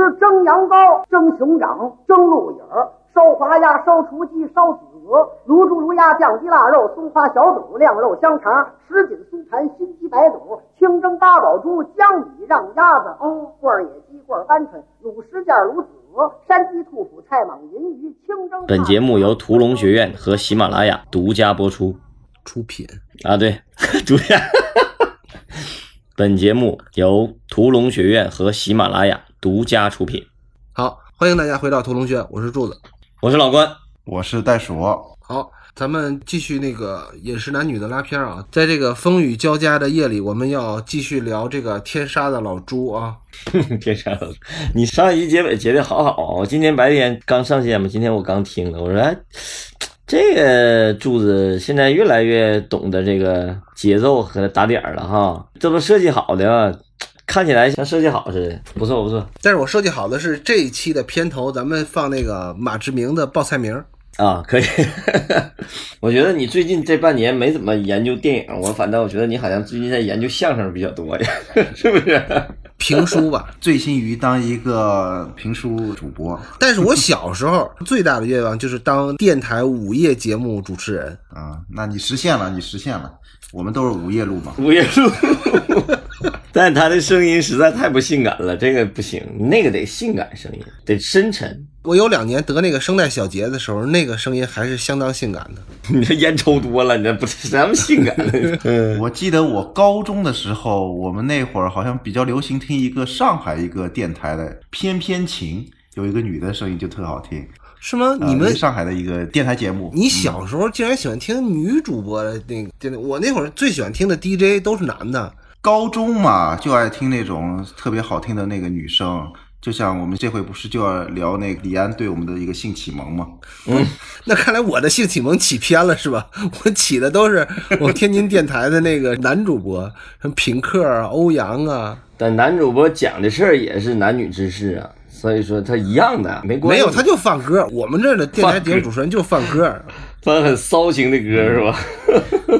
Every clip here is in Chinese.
是蒸羊羔、蒸熊掌、蒸鹿尾儿、烧花鸭、烧雏鸡、烧子鹅、卤猪、卤鸭、酱鸡、腊肉、松花小肚、晾肉香肠、什锦酥盘、熏鸡白肚、清蒸八宝猪、江米让鸭子、哦，罐儿野鸡、罐儿鹌鹑、卤什件、卤子鹅、山鸡、兔脯、菜蟒、银鱼、清蒸。本节目由屠龙学院和喜马拉雅独家播出出品。啊，对，独家。本节目由屠龙学院和喜马拉雅独家出品。好，欢迎大家回到屠龙轩，我是柱子。我是老关，我是袋鼠。好，咱们继续那个饮食男女的拉片啊，在这个风雨交加的夜里，我们要继续聊这个天杀的老猪啊。天杀的，你上一集结尾结的好好，我今天白天刚上线嘛，今天我刚听了，我说哎，这个柱子现在越来越懂得这个节奏和打点儿了哈，这不设计好的吗？看起来像设计好似的，不错不错但是我设计好的是这一期的片头，咱们放那个马志明的报菜名儿。啊，可以。我觉得你最近这半年没怎么研究电影，我反倒我觉得你好像最近在研究相声比较多呀，是不是？评书吧，醉心于当一个评书主播但是我小时候最大的愿望就是当电台午夜节目主持人。啊，那你实现了，你实现了。我们都是午夜录嘛，午夜录，但他的声音实在太不性感了，这个不行，那个得性感声音，得深沉。我有两年得那个声带小结的时候，那个声音还是相当性感的。你这烟抽多了，你这不是什么性感的？嗯，我记得我高中的时候，我们那会儿好像比较流行听一个上海一个电台的《翩翩情》，有一个女的声音就特好听。是吗？呃你们上海的一个电台节目，你小时候竟然喜欢听女主播的那个？真的，我那会儿最喜欢听的 DJ 都是男的。高中嘛就爱听那种特别好听的那个女生，就像我们这回不是就要聊那个李安对我们的一个性启蒙吗？嗯那看来我的性启蒙起偏了是吧？我起的都是我天津电台的那个男主播，什么品客啊、欧阳啊，但男主播讲的事儿也是男女之事啊，所以说他一样的，没关系。没有他就放歌。我们这儿的电台节目主持人就放歌。放很骚情的歌是吧？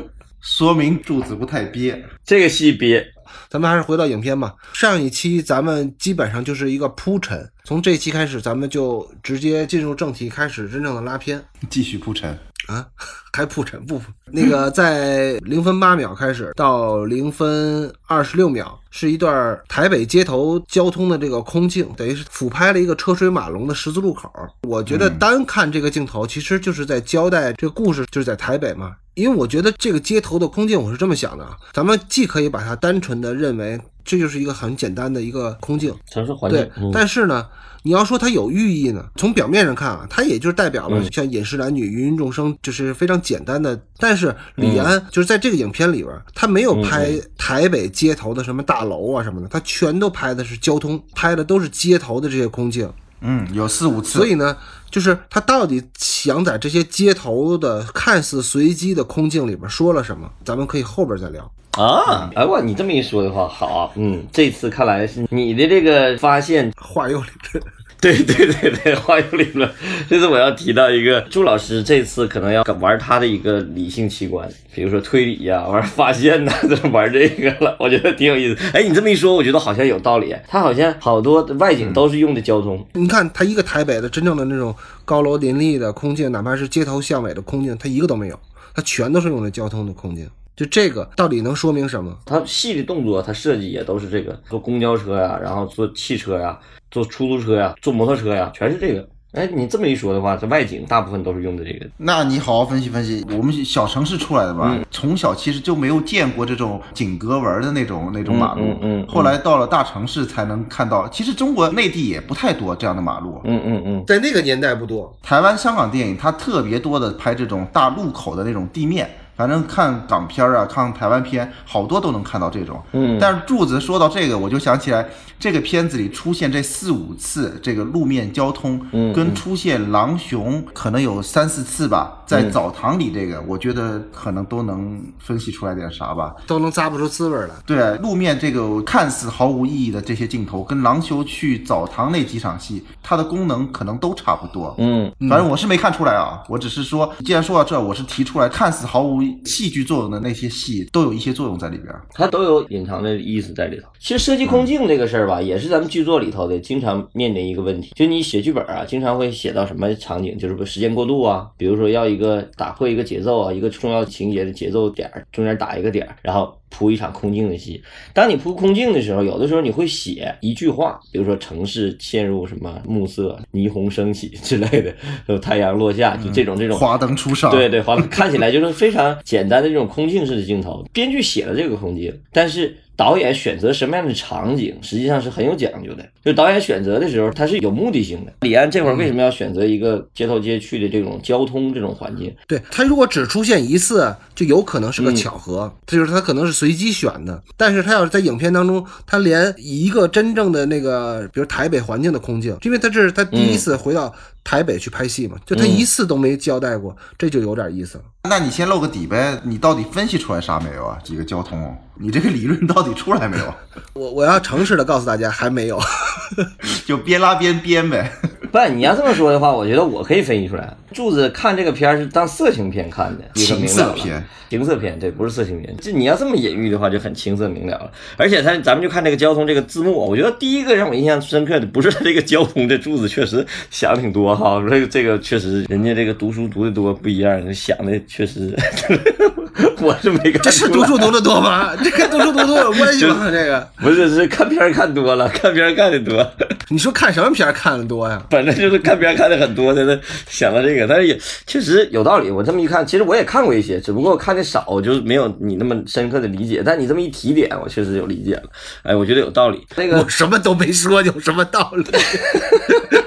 说明柱子不太憋。这个戏憋，咱们还是回到影片吧。上一期咱们基本上就是一个铺陈，从这期开始，咱们就直接进入正题，开始真正的拉片。继续铺陈，啊，还铺陈不铺？那个 在零分八秒开始到零分二十六秒，是一段台北街头交通的这个空镜，等于是俯拍了一个车水马龙的十字路口。我觉得单看这个镜头，其实就是在交代这个故事，就是在台北嘛。因为我觉得这个街头的空镜，我是这么想的啊，咱们既可以把它单纯的认为这就是一个很简单的一个空镜，城市环境对，，嗯但是呢，你要说它有寓意呢，从表面上看啊，它也就是代表了嗯像饮食男女、芸芸众生，就是非常简单的。但是李嗯安就是在这个影片里边，他没有拍台北街头的什么大楼啊什么的，他全都拍的是交通，拍的都是街头的这些空镜。嗯，有四五次。所以呢，就是他到底想在这些街头的看似随机的空镜里边说了什么，咱们可以后边再聊。啊，哎哇你这么一说的话，好啊，嗯，这次看来是你的这个发现话又里这。对对对对，话有理了。这次我要提到一个朱老师，这次可能要玩他的一个理性器官，比如说推理呀、玩发现呐、这玩这个了，我觉得挺有意思。哎，你这么一说，我觉得好像有道理。他好像好多外景都是用的交通，你看，他一个台北的真正的那种高楼林立的空镜，哪怕是街头巷尾的空镜，他一个都没有，他全都是用的交通的空镜。就这个到底能说明什么？它戏的动作，它设计也都是这个，坐公交车呀，然后坐汽车呀，坐出租车呀，坐摩托车呀，全是这个。哎，你这么一说的话，这外景大部分都是用的这个。那你好好分析分析，我们小城市出来的吧，从小其实就没有见过这种井格纹的那种那种马路，嗯嗯嗯后来到了大城市才能看到。其实中国内地也不太多这样的马路，嗯嗯嗯，在那个年代不多，台湾、香港电影它特别多的拍这种大路口的那种地面。反正看港片儿啊，看台湾片，好多都能看到这种。嗯但是柱子说到这个，我就想起来，这个片子里出现这四五次这个路面交通，嗯跟出现狼熊可能有三四次吧，在嗯澡堂里这个，我觉得可能都能分析出来点啥吧。都能咂不出滋味来。对，路面这个看似毫无意义的这些镜头，跟狼熊去澡堂那几场戏，它的功能可能都差不多。嗯反正我是没看出来啊，我只是说，既然说到这儿，我是提出来看似毫无意戏剧作用的那些戏都有一些作用在里边。它都有隐藏的意思在里头。其实设计空镜这个事儿吧，也是咱们剧作里头的经常面临一个问题，就你写剧本啊，经常会写到什么场景，就是说时间过渡啊，比如说要一个打破一个节奏啊，一个重要情节的节奏点中间打一个点，然后铺一场空镜的戏。当你铺空镜的时候，有的时候你会写一句话，比如说城市陷入什么暮色、霓虹升起之类的，还有太阳落下，就这种这种华灯初上，对对，好，看起来就是非常简单的这种空镜式的镜头。编剧写了这个空镜，但是导演选择什么样的场景，实际上是很有讲究的。就导演选择的时候，他是有目的性的。李安这会儿为什么要选择一个街头街区的这种交通这种环境？对他如果只出现一次，就有可能是个巧合，他就是他可能是随机选的。但是他要是在影片当中，他连一个真正的那个，比如台北环境的空镜，因为他这是他第一次回到台北去拍戏嘛，就他一次都没交代过，这就有点意思了。那你先露个底呗，你到底分析出来啥没有啊？几个交通，你这个理论到底出来没有？我我要诚实的告诉大家，还没有。就边拉边编呗。不，你要这么说的话，我觉得我可以分析出来。柱子看这个片儿是当色情片看的，情色片，情色片，对，不是色情片。这你要这么隐喻的话，就很情色明了了。而且他，咱们就看这个交通这个字幕，我觉得第一个让我印象深刻的不是他这个交通，这柱子确实想挺多哈。这个这个确实，人家这个读书读的多不一样，想的确实，我是没看。这是读书读的多吗？这跟读书读多有关系吗？这个，不是是看片儿看多了，看片儿看的多。你说看什么片儿看的多呀？反正就是看片儿看的很多，的那想到这个，但是也确实有道理。我这么一看，其实我也看过一些，只不过我看的少，就是没有你那么深刻的理解。但你这么一提点，我确实有理解了。哎，我觉得有道理。那个我，什么都没说，有什么道理？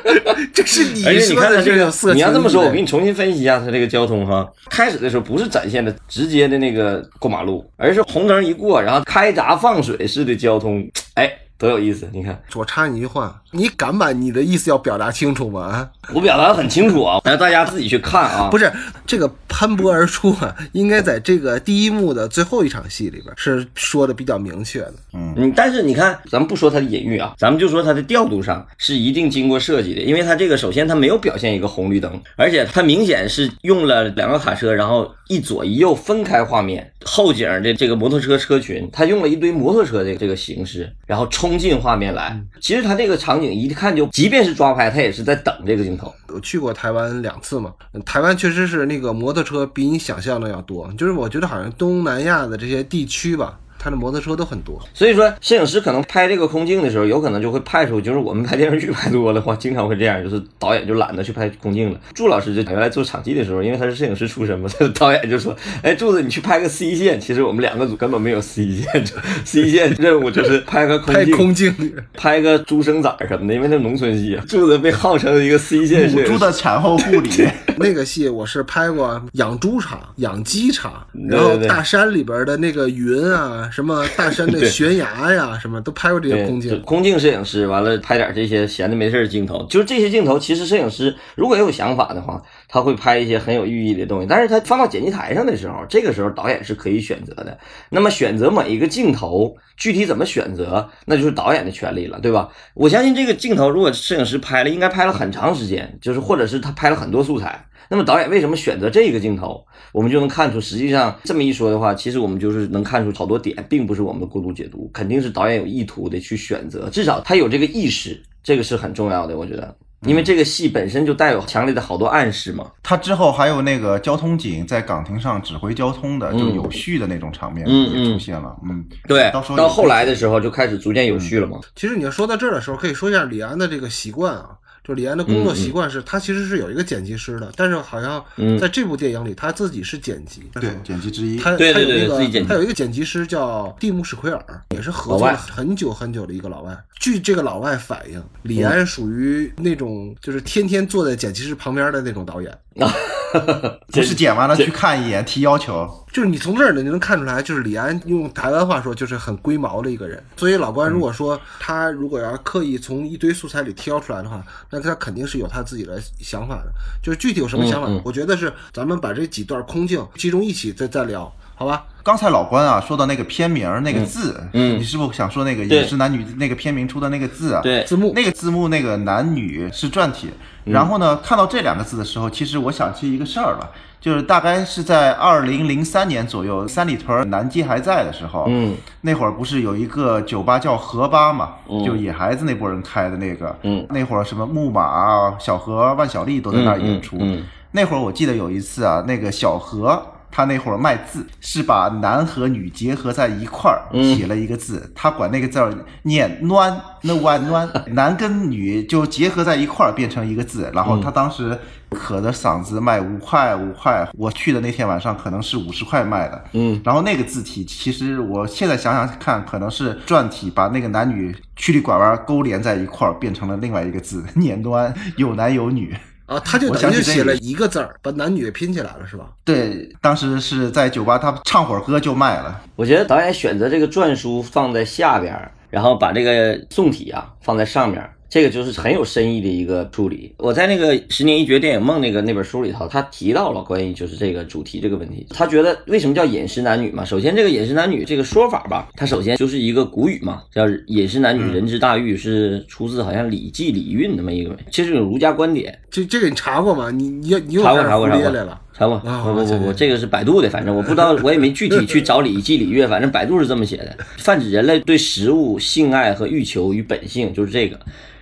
这是你而且你说的看他这个个色，情你要这么说，我给你重新分析一下他这个交通哈。开始的时候不是展现的直接的那个过马路，而是红灯一过，然后开闸放水式的交通，哎，多有意思！你看，我插你一句话，你敢把你的意思要表达清楚吗？啊，我表达的很清楚啊，让大家自己去看啊。不是这个喷薄而出啊，应该在这个第一幕的最后一场戏里边是说的比较明确的。嗯，但是你看，咱们不说它的隐喻啊，咱们就说它的调度上是一定经过设计的，因为它这个首先它没有表现一个红绿灯，而且它明显是用了两个卡车，然后一左一右分开画面，后景的这个摩托车车群，它用了一堆摩托车的这个形式，然后冲进画面来。其实他这个场景一看就，即便是抓拍，他也是在等这个镜头。我去过台湾两次嘛，台湾确实是那个摩托车比你想象的要多，就是我觉得好像东南亚的这些地区吧，它的摩托车都很多。所以说，摄影师可能拍这个空镜的时候，有可能就会派出，就是我们拍电视剧拍多了的话，经常会这样，就是导演就懒得去拍空镜了。祝老师就原来做场记的时候，因为他是摄影师出身嘛，导演就说：“哎，柱子，你去拍个 C 线。”其实我们两个组根本没有 C 线，C 线任务就是拍个空拍镜，空镜，拍个猪生崽什么的，因为那农村戏啊。柱子被号称一个 C 线摄母猪。的产后护理，那个戏我是拍过养猪场、养鸡场，然后大山里边的那个云啊，什么大山的 悬崖呀，什么都拍过这些，空镜。就空镜摄影师，完了拍点这些闲的没事儿的镜头，就是这些镜头，其实摄影师如果有想法的话，他会拍一些很有寓意的东西。但是他放到剪辑台上的时候，这个时候导演是可以选择的。那么选择每一个镜头，具体怎么选择，那就是导演的权利了，对吧？我相信这个镜头，如果摄影师拍了，应该拍了很长时间，就是或者是他拍了很多素材。那么导演为什么选择这个镜头？我们就能看出，实际上这么一说的话，其实我们就是能看出好多点，并不是我们的过度解读，肯定是导演有意图的去选择，至少他有这个意识，这个是很重要的，我觉得。因为这个戏本身就带有强烈的好多暗示嘛，他之后还有那个交通警在岗亭上指挥交通的，就嗯有序的那种场面嗯也出现了。嗯，对，到时候到后来的，时候就开始逐渐有序了嘛。其实你要说到这儿的时候，可以说一下李安的这个习惯啊。就李安的工作习惯是，他其实是有一个剪辑师的，但是好像嗯在这部电影里，他自己是剪辑。对剪辑之一，他对对对他有一对自己剪辑个他有一个剪辑师叫蒂姆史奎尔，也是合作了很久很久的一个老外。据这个老外反映，李安属于那种就是天天坐在剪辑师旁边的那种导演。不是剪完了去看一眼提要求。就是你从这儿呢，你能看出来，就是李安用台湾话说，就是很龟毛的一个人。所以老关如果说他如果要刻意从一堆素材里挑出来的话，那他肯定是有他自己的想法的。就是具体有什么想法，嗯嗯我觉得是咱们把这几段空镜集中一起再再聊。好吧？刚才老关啊说到那个片名儿那个字，嗯你是不是想说那个对。饮食男女那个片名出的那个字？啊？，对，字幕。那个字幕那个男女是篆体。然后呢，看到这两个字的时候，其实我想起一个事儿了，就是大概是在二零零三年左右，三里屯南街还在的时候，嗯，那会儿不是有一个酒吧叫河吧嘛，嗯。就野孩子那波人开的那个，嗯，那会儿什么木马啊、小何、万晓利都在那儿演出。嗯。嗯那会儿我记得有一次啊，那个小何他那会儿卖字，是把男和女结合在一块儿嗯。写了一个字，他管那个字儿念暖，那弯暖，男跟女就结合在一块儿变成一个字，然后他当时渴着嗓子卖五块五块，我去的那天晚上可能是五十块卖的，嗯，然后那个字体其实我现在想想看，可能是篆体把那个男女曲里拐弯勾连在一块儿，变成了另外一个字，念端有男有女。啊，他就我等于写了一个字儿，把男女拼起来了，是吧？对，当时是在酒吧，他唱会儿歌就卖了。我觉得导演选择这个篆书放在下边儿，然后把这个宋体啊放在上面儿，这个就是很有深意的一个处理。我在那个《十年一觉电影梦》那个那本书里头，他提到了关于就是这个主题这个问题。他觉得为什么叫饮食男女嘛？首先，这个饮食男女这个说法吧，它首先就是一个古语嘛，叫饮食男女，人之大欲，是出自好像《礼记·礼运》那么一个，其实有儒家观点。这这个你查过吗？你你你又查过查过查过胡咧咧了。查过，啊不不不不，这个是百度的，反正我不知道，我也没具体去找《礼记·礼乐》，反正百度是这么写的，泛指人类对食物、性爱和欲求与本性，就是这个。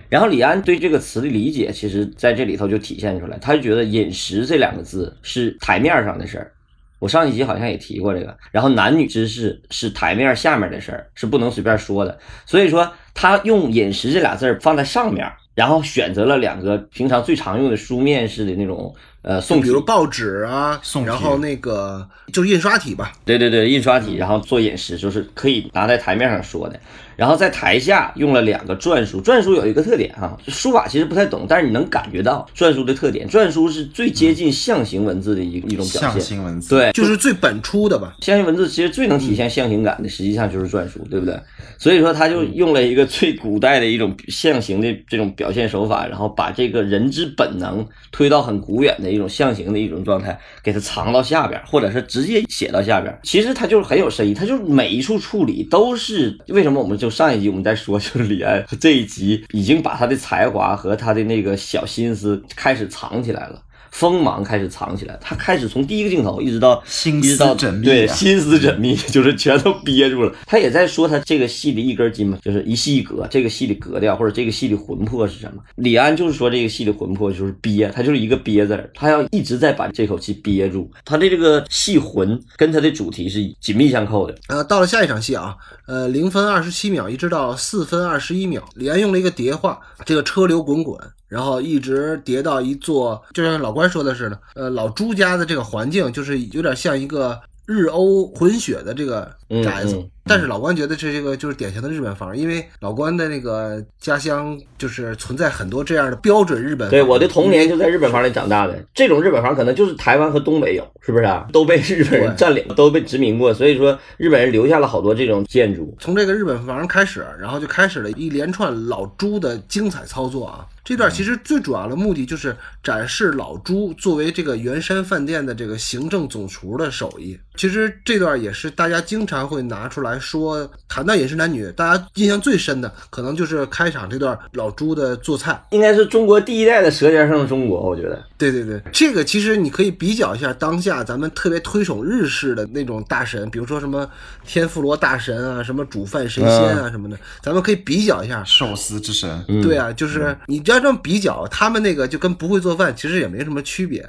然后李安对这个词的理解，其实在这里头就体现出来，他就觉得饮食这两个字是台面上的事儿。我上一集好像也提过这个，然后男女之事是台面下面的事儿，是不能随便说的。所以说，他用饮食这俩字儿放在上面，然后选择了两个平常最常用的书面式的那种呃送体，比如报纸啊宋，体然后那个就是印刷体吧，对对对，印刷体，然后做演示，就是可以拿在台面上说的。然后在台下用了两个篆书，篆书有一个特点哈，书法其实不太懂，但是你能感觉到篆书的特点。篆书是最接近象形文字的一一种表现象现。形文字，，对，就是最本初的吧。象形文字其实最能体现象形感的，实际上就是篆书，对不对？所以说他就用了一个最古代的一种象形的这种表现手法，然后把这个人之本能推到很古远的一种象形的一种状态，给它藏到下边，或者是直接写到下边。其实它就是很有深意，它就是每一处处理都是为什么我们就上一集我们在说，就是李安这一集已经把他的才华和他的那个小心思开始藏起来了。锋芒开始藏起来，他开始从第一个镜头一直到心思到缜密对啊心思缜密，就是全都憋住了。他也在说他这个戏的一根筋嘛，就是一戏一格，这个戏的格调或者这个戏的魂魄是什么？李安就是说这个戏的魂魄就是憋，他就是一个憋字儿，他要一直在把这口气憋住。他的这个戏魂跟他的主题是紧密相扣的。呃，到了下一场戏啊，呃，零分二十七秒一直到四分二十一秒，李安用了一个叠画，这个车流滚滚，然后一直叠到一座，就像老关说的似的，呃，老朱家的这个环境就是有点像一个日欧混血的这个宅子。嗯嗯但是老关觉得这这个就是典型的日本房，因为老关的那个家乡就是存在很多这样的标准日本房。对，我的童年就在日本房里长大的。这种日本房可能就是台湾和东北有，是不是啊？都被日本人占领，都被殖民过，所以说日本人留下了好多这种建筑。从这个日本房开始，然后就开始了一连串老朱的精彩操作啊。这段其实最主要的目的就是展示老朱作为这个圆山饭店的这个行政总厨的手艺。其实这段也是大家经常会拿出来来说，谈到饮食男女，大家印象最深的可能就是开场这段老朱的做菜。应该是中国第一代的《舌尖上的中国》，我觉得。对对对，这个其实你可以比较一下当下咱们特别推崇日式的那种大神，比如说什么天妇罗大神啊，什么煮饭神仙啊什么的，咱们可以比较一下。寿司之神，嗯对啊，就是你要这么比较，他们那个就跟不会做饭其实也没什么区别，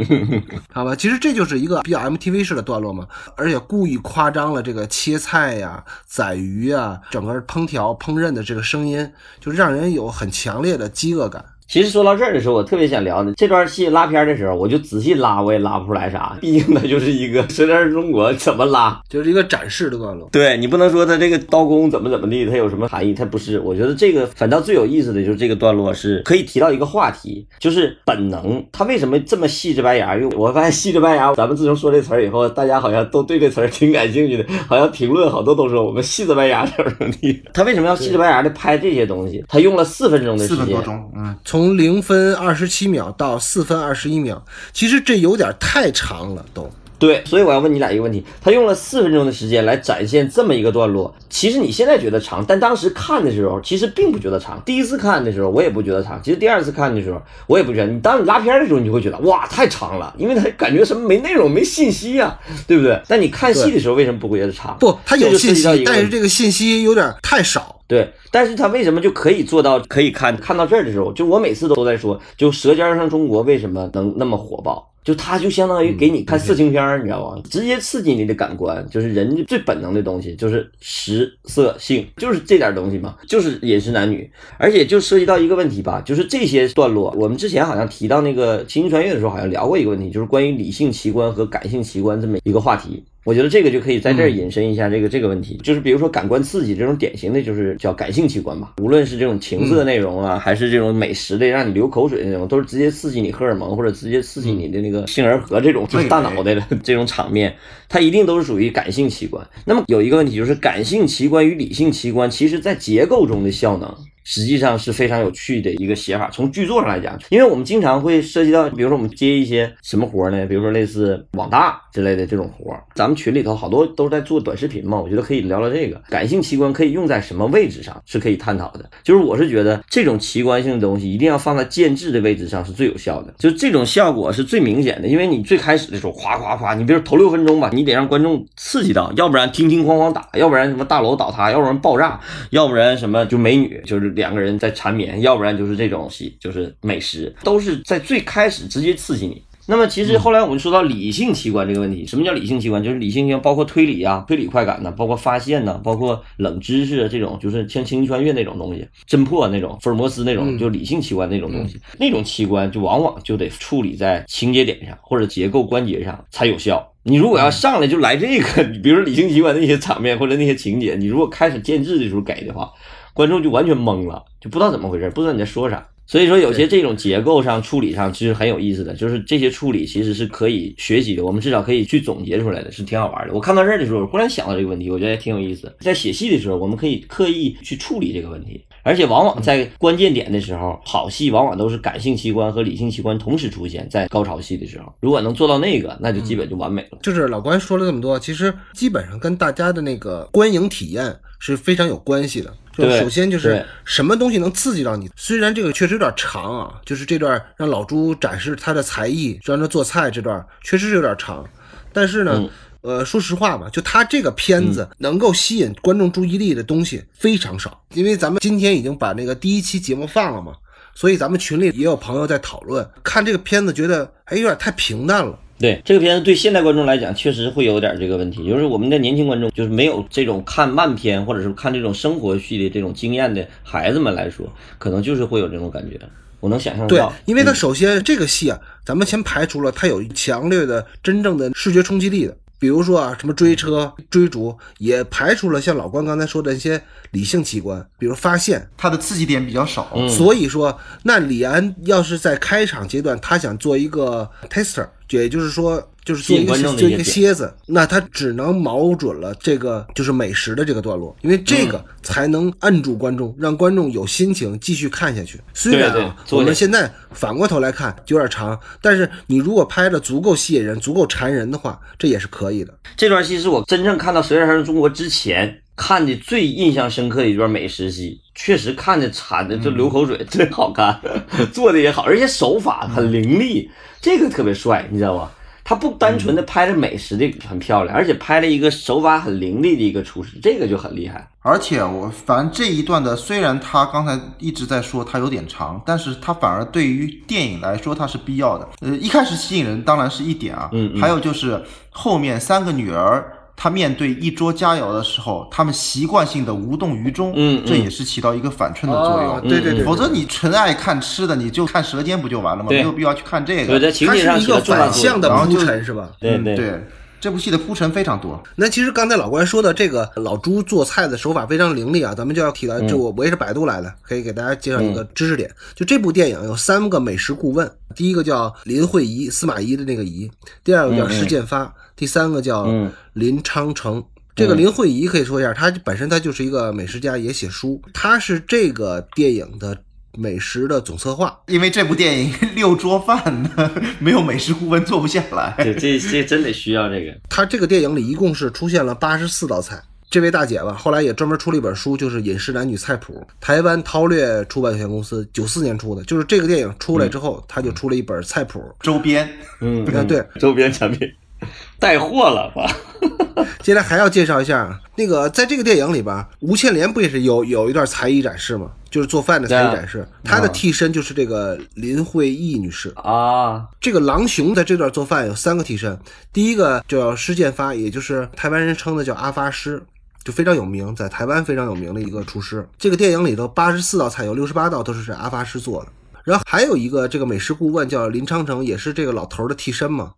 好吧？其实这就是一个比较 MTV 式的段落嘛，而且故意夸张了这个切菜呀、宰鱼啊、整个烹调烹饪的这个声音，就让人有很强烈的饥饿感。其实说到这儿的时候，我特别想聊的这段戏拉片的时候，我就仔细拉，我也拉不出来啥。毕竟它就是一个《舌尖上的中国》，怎么拉？就是一个展示的段落。对你不能说它这个刀工怎么怎么地，它有什么含义？它不是。我觉得这个反倒最有意思的就是这个段落是可以提到一个话题，就是本能。它为什么这么细致白牙？因为我发现细致白牙，咱们自从说这词儿以后，大家好像都对这词儿挺感兴趣的，好像评论好多都说我们细致白牙怎么怎么地。他为什么要细致白牙的拍这些东西？他用了四分钟的时间四分多。钟，嗯，从零分二十七秒到四分二十一秒，其实这有点太长了，都。对，所以我要问你俩一个问题：他用了四分钟的时间来展现这么一个段落，其实你现在觉得长，但当时看的时候其实并不觉得长。第一次看的时候我也不觉得长，其实第二次看的时候我也不觉得。你当你拉片的时候，你就会觉得哇太长了，因为他感觉什么没内容、没信息呀、对不对？但你看戏的时候为什么不会觉得长？不，他有信息但是这个信息有点太少。对，但是他为什么就可以做到可以看看到这儿的时候，就我每次都在说，就《舌尖上中国》为什么能那么火爆？就它就相当于给你看色情片儿，你知道吗？直接刺激你的感官，就是人最本能的东西，就是食色性，就是这点东西嘛，就是饮食男女，而且就涉及到一个问题吧，就是这些段落，我们之前好像提到那个《星际穿越》的时候，好像聊过一个问题，就是关于理性奇观和感性奇观这么一个话题。我觉得这个就可以在这儿引申一下这个、这个问题，就是比如说感官刺激这种典型的就是叫感性器官吧，无论是这种情色内容啊，还是这种美食的让你流口水的那种，都是直接刺激你荷尔蒙或者直接刺激你的那个杏仁核这种就是大脑袋的 这种场面，它一定都是属于感性器官。那么有一个问题就是感性器官与理性器官，其实在结构中的效能。实际上是非常有趣的一个写法。从剧作上来讲，因为我们经常会涉及到，比如说我们接一些什么活呢？比如说类似网大之类的这种活，咱们群里头好多都是在做短视频嘛，我觉得可以聊聊这个感性器官可以用在什么位置上，是可以探讨的。就是我是觉得这种器官性的东西一定要放在建制的位置上是最有效的，就这种效果是最明显的。因为你最开始的时候哗哗哗，你比如头六分钟吧，你得让观众刺激到，要不然叮叮哐哐打，要不然什么大楼倒塌，要不然爆炸，要不然什么就美女就是两个人在缠绵，要不然就是这种戏，就是美食，都是在最开始直接刺激你。那么其实后来我们说到理性器官这个问题，什么叫理性器官？就是理性器官包括推理啊、推理快感呐、包括发现呐、包括冷知识啊这种，就是像星际穿越那种东西、侦破那种、福尔摩斯那种，就理性器官那种东西，那种器官就往往就得处理在情节点上或者结构关节上才有效。你如果要上来就来这个，你比如说理性器官那些场面或者那些情节，你如果开始建制的时候给的话，观众就完全懵了，就不知道怎么回事，不知道你在说啥。所以说，有些这种结构上、处理上其实很有意思的，就是这些处理其实是可以学习的，我们至少可以去总结出来的，是挺好玩的。我看到这儿的时候，忽然想到这个问题，我觉得也挺有意思。在写戏的时候，我们可以刻意去处理这个问题，而且往往在关键点的时候，好戏往往都是感性器官和理性器官同时出现在高潮戏的时候。如果能做到那个，那就基本就完美了。就是老关说了这么多，其实基本上跟大家的那个观影体验是非常有关系的。就首先就是什么东西能刺激到你？虽然这个确实有点长啊，就是这段让老朱展示他的才艺，让他做菜这段确实是有点长，但是呢。嗯呃，说实话吧，就他这个片子能够吸引观众注意力的东西非常少，因为咱们今天已经把那个第一期节目放了嘛，所以咱们群里也有朋友在讨论，看这个片子觉得哎有点太平淡了。对这个片子，对现代观众来讲，确实会有点这个问题，就是我们的年轻观众，就是没有这种看慢片或者是看这种生活系的这种经验的孩子们来说，可能就是会有这种感觉。我能想象对，，因为它首先这个戏啊，咱们先排除了它有强烈的真正的视觉冲击力的，比如说啊，什么追车、追逐，也排除了像老关刚才说的一些理性器官，比如发现。它的刺激点比较少。嗯所以说，那李安要是在开场阶段，他想做一个 tester，也就是说，就是做一个蝎子，那他只能瞄准了这个就是美食的这个段落，因为这嗯个才能摁住观众，让观众有心情继续看下去。虽然对啊，我们现在反过头来看有点长，但是你如果拍的足够吸引人、足够缠人的话，这也是可以的。这段戏是我真正看到《舌尖上的中国》之前看的最印象深刻的一段美食戏，确实看的馋的就流口水，真好看，做的也好，而且手法很凌厉，这个特别帅，你知道吧？他不单纯的拍了美食的很漂亮，而且拍了一个手法很凌厉的一个厨师，这个就很厉害。而且我反正这一段的，虽然他刚才一直在说他有点长，但是他反而对于电影来说它是必要的。呃，一开始吸引人当然是一点啊，嗯嗯还有就是后面三个女儿。她面对一桌佳肴的时候，他们习惯性的无动于衷，嗯嗯这也是起到一个反衬的作用。哦对对对，否则你纯爱看吃的，你就看《舌尖》不就完了吗？没有必要去看这对，个。它是一个。反向的然后就铺陈，是吧？对对嗯对，这部戏的铺陈非常多。那其实刚才老关说的这个老朱做菜的手法非常凌厉啊，咱们就要提到，这我我也是百度来的，可以给大家介绍一个知识点。就这部电影有三个美食顾问，第一个叫林慧仪，司马懿的那个仪；第二个叫施建发；第三个叫嗯林昌成。这个林慧仪可以说一下，她本身她就是一个美食家，也写书。她是这个电影的美食的总策划。因为这部电影 六桌饭呢，没有美食顾问做不下来。这这这真得需要这个。她这个电影里一共是出现了八十四道菜。这位大姐吧，后来也专门出了一本书，就是《饮食男女菜谱》，台湾韬略出版有限公司九四年出的。就是这个电影出来之后，他就出了一本菜谱。周边，嗯，啊对，周边产品 带货了吧？接下来还要介绍一下那个，在这个电影里边，吴倩莲不也是有有一段才艺展示吗？就是做饭的才艺展示，她的替身就是这个林慧义女士。啊，这个狼雄在这段做饭有三个替身，第一个叫施建发，也就是台湾人称的叫阿发师。就非常有名，在台湾非常有名的一个厨师。这个电影里头八十四道菜，有六十八道都是阿发师做的。然后还有一个这个美食顾问叫林昌成，也是这个老头的替身嘛。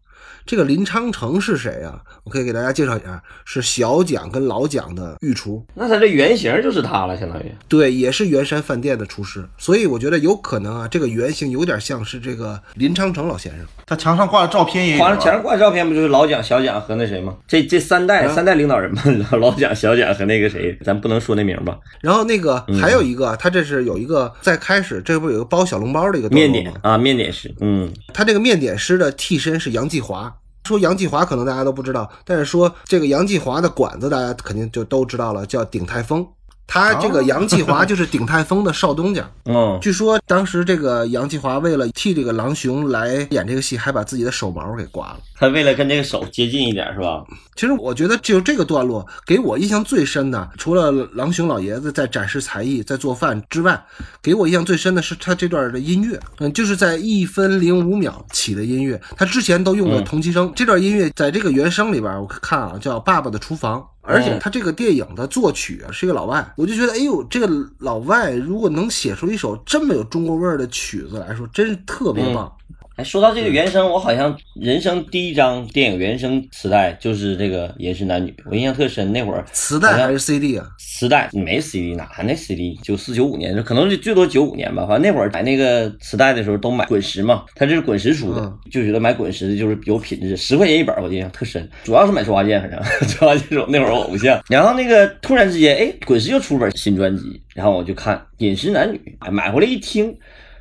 这个林昌成是谁啊？我可以给大家介绍一下，是小蒋跟老蒋的御厨。那他这原型就是他了，相当于。对，也是圆山饭店的厨师。所以我觉得有可能啊，这个原型有点像是这个林昌成老先生。他墙上挂的照片也有、啊，墙上挂的照片不就是老蒋、小蒋和那谁吗？这这三代、三代领导人嘛，老蒋、小蒋和那个谁，咱不能说那名吧？然后那个还有一个，他这是有一个在开始，这不有一个包小笼包的一个面点啊，面点师。嗯，他这个面点师的替身是杨继华。说杨继华可能大家都不知道，但是说这个杨继华的馆子大家肯定就都知道了，叫鼎泰丰。他这个杨继华 就是鼎泰丰的少东家。嗯，据说当时这个杨继华为了替这个狼雄来演这个戏，还把自己的手毛给刮了。他为了跟这个手接近一点，是吧？其实我觉得就这个段落给我印象最深的，除了狼雄老爷子在展示才艺、在做饭之外，给我印象最深的是他这段的音乐。嗯，就是在一分零五秒起的音乐，他之前都用了同期声。这段音乐在这个原声里边，我看啊叫《爸爸的厨房》。而且他这个电影的作曲啊是一个老外，我就觉得，哎呦，这个老外如果能写出一首这么有中国味儿的曲子来说，真是特别棒。哎，说到这个原声，我好像人生第一张电影原声磁带就是这个《饮食男女》，我印象特深。那会儿磁带还是 CD 啊？磁带没 CD，哪还那 CD？九四九五年，可能是最多九五年吧。反正那会儿买那个磁带的时候都买滚石嘛，它这是滚石出的，就觉得买滚石的就是有品质，十块钱一本，我印象特深。主要是买周华健，反正 周华健是我那会儿我偶像。然后那个突然之间，哎，滚石又出本新专辑，然后我就看《饮食男女》，哎，买回来一听。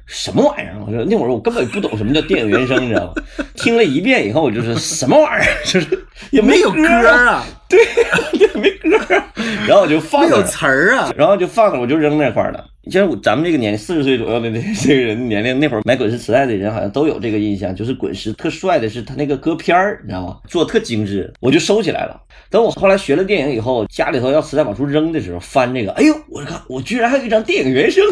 什么玩意儿？我说那会儿我根本不懂什么叫电影原声，你知道吗？听了一遍以后，我就是什么玩意儿，就是也没有歌啊，对，也没歌，然后我就放没有词儿啊，然后就放那，我就扔那块儿了。像咱们这个年四十岁左右的这 这个人年龄，那会儿买滚石磁带的人好像都有这个印象，就是滚石特帅的是他那个歌片儿，你知道吗？做的特精致，我就收起来了。等我后来学了电影以后，家里头要磁带往出扔的时候，翻这个，哎呦，我看我居然还有一张电影原声，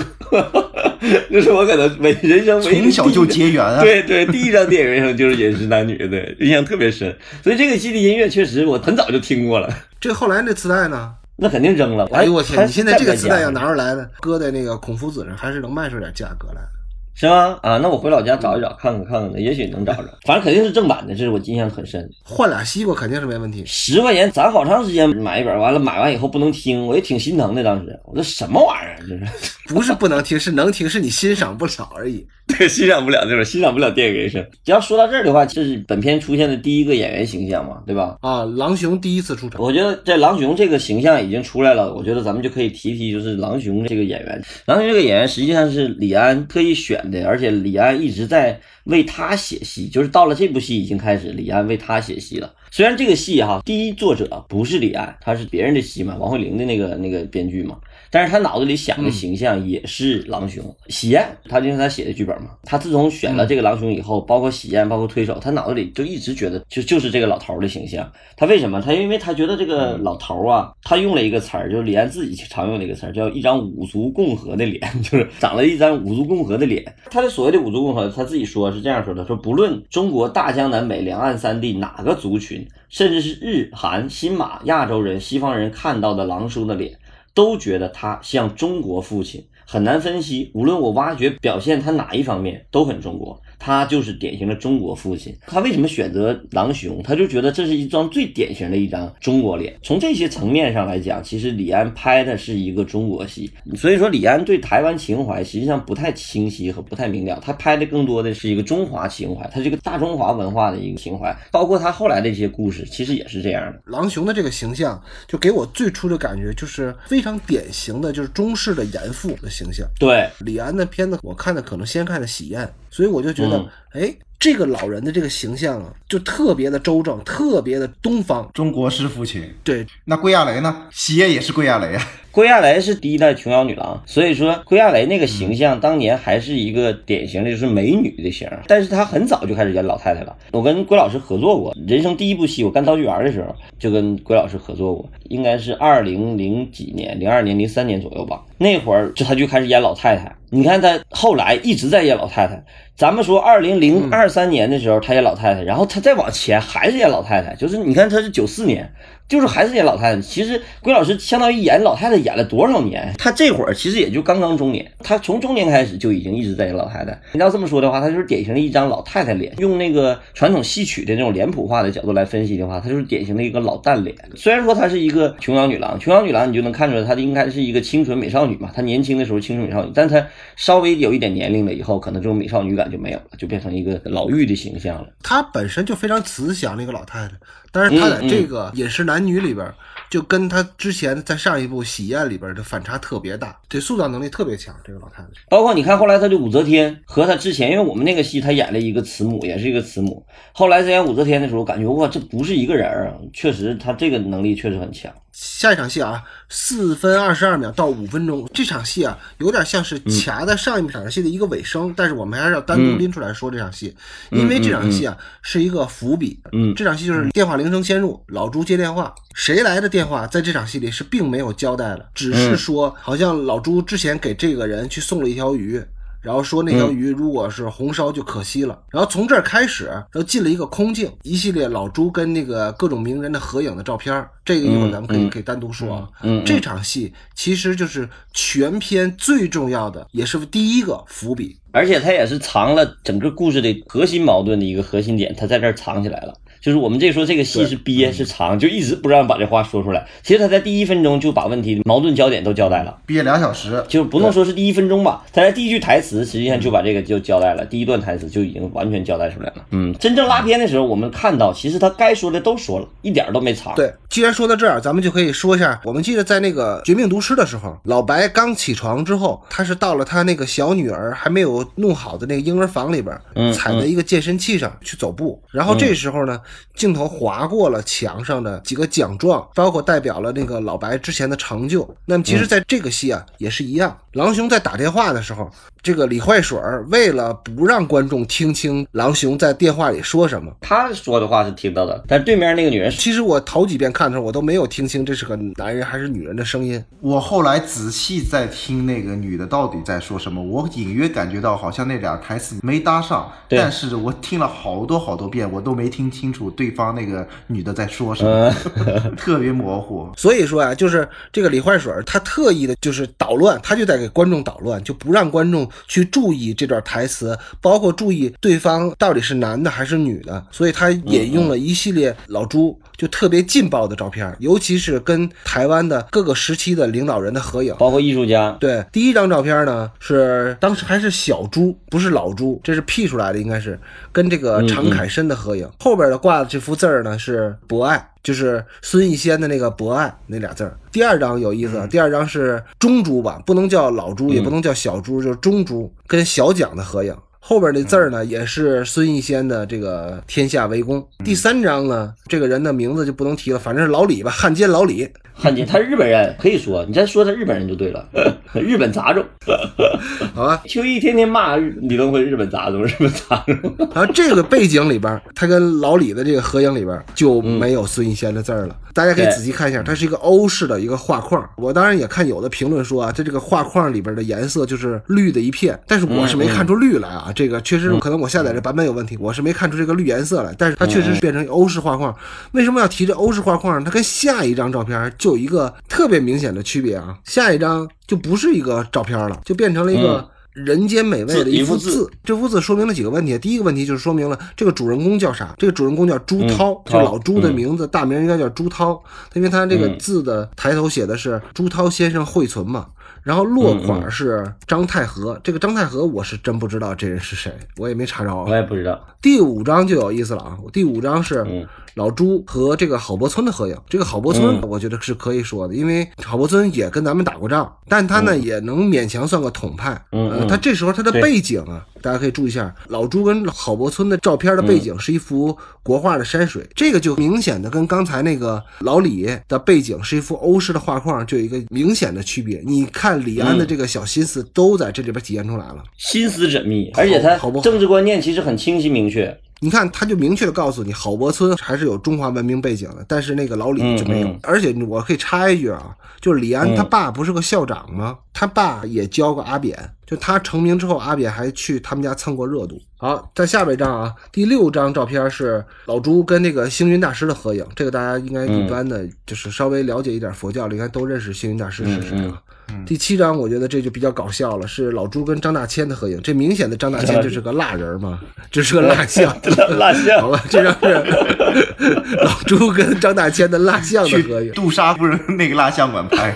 那是我可能唯人生唯从小就结缘啊。对对，第一张电影原声就是《饮食男女》，对，印象特别深。所以这个戏的音乐确实我很早就听过了。这后来那磁带呢？那肯定扔了。哎呦我天！你现在这个磁带要拿拿出来呢，搁在那个孔夫子上，还是能卖出点价格来的。是吗？啊，那我回老家找一找，看看看看呢，也许能找着。反正肯定是正版的，这是我印象很深。换俩西瓜肯定是没问题。十块钱攒好长时间买一本，完了买完以后不能听，我也挺心疼的。当时我说什么玩意儿，这是 不是不能听，是能听，是你欣赏不了而已。对，欣赏不了这本，欣赏不了电影人生。只要说到这儿的话，这是本片出现的第一个演员形象嘛，对吧？啊，狼熊第一次出场。我觉得这狼熊这个形象已经出来了，我觉得咱们就可以提提，就是狼熊这个演员。狼熊这个演员实际上是李安特意选的，而且李安一直在为他写戏，就是到了这部戏已经开始，李安为他写戏了。虽然这个戏哈，第一作者不是李安，他是别人的戏嘛，王慧玲的那个那个编剧嘛。但是他脑子里想的形象也是狼熊，喜宴，他就是他写的剧本嘛，他自从选了这个狼熊以后，包括喜宴，包括推手，他脑子里就一直觉得就就是这个老头的形象。他为什么？他因为他觉得这个老头啊，他用了一个词儿，就是李安自己常用的一个词儿，叫一张五族共和的脸，就是长了一张五族共和的脸。他的所谓的五族共和，他自己说是这样说的：说不论中国大江南北两岸三地哪个族群，甚至是日韩新马亚洲人、西方人看到的狼叔的脸。都觉得他像中国父亲，很难分析。无论我挖掘表现他哪一方面，都很中国。他就是典型的中国父亲。他为什么选择狼熊？他就觉得这是一张最典型的一张中国脸。从这些层面上来讲，其实李安拍的是一个中国戏。所以说，李安对台湾情怀实际上不太清晰和不太明了。他拍的更多的是一个中华情怀，他这个大中华文化的一个情怀。包括他后来的一些故事，其实也是这样的。狼熊的这个形象，就给我最初的感觉就是非常典型的就是中式的严父的形象。对，李安的片子我看的可能先看的《喜宴》，所以我就觉得嗯，哎、这个老人的这个形象啊，就特别的周正，特别的东方。中国式父亲。对，那桂亚雷呢？喜爷也是桂亚雷啊。桂亚雷是第一代琼瑶女郎，所以说桂亚雷那个形象当年还是一个典型的就是美女的型儿，但是她很早就开始演老太太了。我跟桂老师合作过，人生第一部戏我干道具员的时候就跟桂老师合作过，应该是二零零几年，零二年、零三年左右吧。那会儿就她就开始演老太太，你看她后来一直在演老太太。咱们说二零零二三年的时候她演老太太，然后她再往前还是演老太太，就是你看她是九四年。就是还是演老太太。其实归老师相当于演老太太演了多少年？他这会儿其实也就刚刚中年，他从中年开始就已经一直在演老太太。你要这么说的话，他就是典型的一张老太太脸。用那个传统戏曲的那种脸谱化的角度来分析的话，他就是典型的一个老旦脸。虽然说她是一个琼瑶女郎，琼瑶女郎你就能看出来她应该是一个清纯美少女嘛。她年轻的时候清纯美少女，但她稍微有一点年龄了以后，可能这种美少女感就没有了，就变成一个老妪的形象了。她本身就非常慈祥的一个老太太，但是她在这个《饮食男男女》里边，就跟他之前在上一部《喜宴》里边的反差特别大，对塑造能力特别强。这个老太太，包括你看后来他的武则天和他之前，因为我们那个戏他演了一个慈母，也是一个慈母。后来在演武则天的时候，感觉哇，这不是一个人啊！确实，他这个能力确实很强。下一场戏啊，四分二十二秒到五分钟，这场戏啊，有点像是卡在上一场戏的一个尾声，但是我们还是要单独拎出来说这场戏，因为这场戏啊是一个伏笔。嗯。这场戏就是电话铃声先入，老朱接电话，谁来的电话在这场戏里是并没有交代的，只是说好像老朱之前给这个人去送了一条鱼。然后说那条鱼如果是红烧就可惜了，然后从这儿开始，然后进了一个空镜，一系列老朱跟那个各种名人的合影的照片儿，这个一会儿咱们可以嗯可以单独说啊。这场戏其实就是全片最重要的，也是第一个伏笔。而且它也是藏了整个故事的核心矛盾的一个核心点，它在这儿藏起来了。就是我们这说这个戏是憋是长，就一直不让把这话说出来。其实他在第一分钟就把问题矛盾焦点都交代了。憋两小时，就不能说是第一分钟吧，他在第一句台词实际上就把这个就交代了，第一段台词就已经完全交代出来了。嗯，真正拉片的时候，我们看到其实他该说的都说了，一点儿都没藏。，对，既然说到这儿，咱们就可以说一下，我们记得在那个《绝命毒师》的时候，老白刚起床之后，他是到了他那个小女儿还没有弄好的那个婴儿房里边，嗯踩在一个健身器上去走步，然后这时候呢，镜头划过了墙上的几个奖状，包括代表了那个老白之前的成就。那么其实在这个戏啊也是一样，狼雄在打电话的时候，这个李坏水儿为了不让观众听清狼雄在电话里说什么，他说的话是听到的，但对面那个女人其实我头几遍看的时候，我都没有听清这是个男人还是女人的声音。我后来仔细在听那个女的到底在说什么，我隐约感觉到好像那俩台词没搭上，但是我听了好多好多遍，我都没听清楚对方那个女的在说什么，特别模糊。所以说啊，就是这个李坏水他特意的就是捣乱，他就在给观众捣乱，就不让观众去注意这段台词，包括注意对方到底是男的还是女的。所以他引用了一系列老朱就特别劲爆的照片，尤其是跟台湾的各个时期的领导人的合影。包括艺术家，对，第一张照片呢是当时还是小猪，不是老猪，这是 P 出来的，应该是跟这个常凯申的合影。后边的挂的这幅字儿呢是博爱，就是孙逸仙的那个博爱那俩字儿。第二张有意思，第二张是中猪吧，不能叫老猪，也不能叫小猪，就是中猪，跟小蒋的合影。后边的字儿呢，也是孙逸仙的这个“天下为公”。第三章呢，这个人的名字就不能提了，反正是老李吧，汉奸老李。汉奸，他是日本人，可以说你再说他日本人就对了，日本杂种。好吧，秋意天天骂李登辉日本杂种，日本杂种。然后这个背景里边，他跟老李的这个合影里边就没有孙逸仙的字儿了。大家可以仔细看一下，它是一个欧式的一个画框。我当然也看有的评论说啊，它这个画框里边的颜色就是绿的一片，但是我是没看出绿来啊。这个确实可能我下载的版本有问题，我是没看出这个绿颜色来。但是它确实是变成欧式画框。为什么要提这欧式画框呢？它跟下一张照片就有一个特别明显的区别啊。下一张就不是一个照片了，就变成了一个。人间美味的一幅字这幅字说明了几个问题。第一个问题就是说明了这个主人公叫啥？这个主人公叫朱涛，嗯就老朱的嗯名字，大名应该叫朱涛，因为他这个嗯字的抬头写的是朱涛先生惠存嘛。然后落款是张太和，这个张太和我是真不知道这人是谁，我也没查着。我也不知道。第五章就有意思了啊，第五章是嗯老朱和这个郝柏村的合影。这个郝柏村，我觉得是可以说的，因为郝柏村也跟咱们打过仗，但他呢也能勉强算个统派。嗯他这时候他的背景啊，大家可以注意一下，老朱跟郝柏村的照片的背景是一幅国画的山水，这个就明显的跟刚才那个老李的背景是一幅欧式的画框，就有一个明显的区别。你看李安的这个小心思都在这里边体现出来了。心思缜密，而且他政治观念其实很清晰明确。你看，他就明确的告诉你，郝柏村还是有中华文明背景的，但是那个老李就没有。嗯嗯而且我可以插一句啊，就是李安嗯他爸不是个校长吗？他爸也教过阿扁，就他成名之后，阿扁还去他们家蹭过热度。好，在下边一张啊，第六张照片是老朱跟那个星云大师的合影，这个大家应该一般的，就是稍微了解一点佛教的，应该都认识星云大师是谁啊。第七张，我觉得这就比较搞笑了，是老朱跟张大千的合影。这明显的张大千就是个蜡人嘛，这是个蜡像，蜡像 好吧，这张是 老朱跟张大千的蜡像的合影。杜莎夫人那个蜡像馆拍。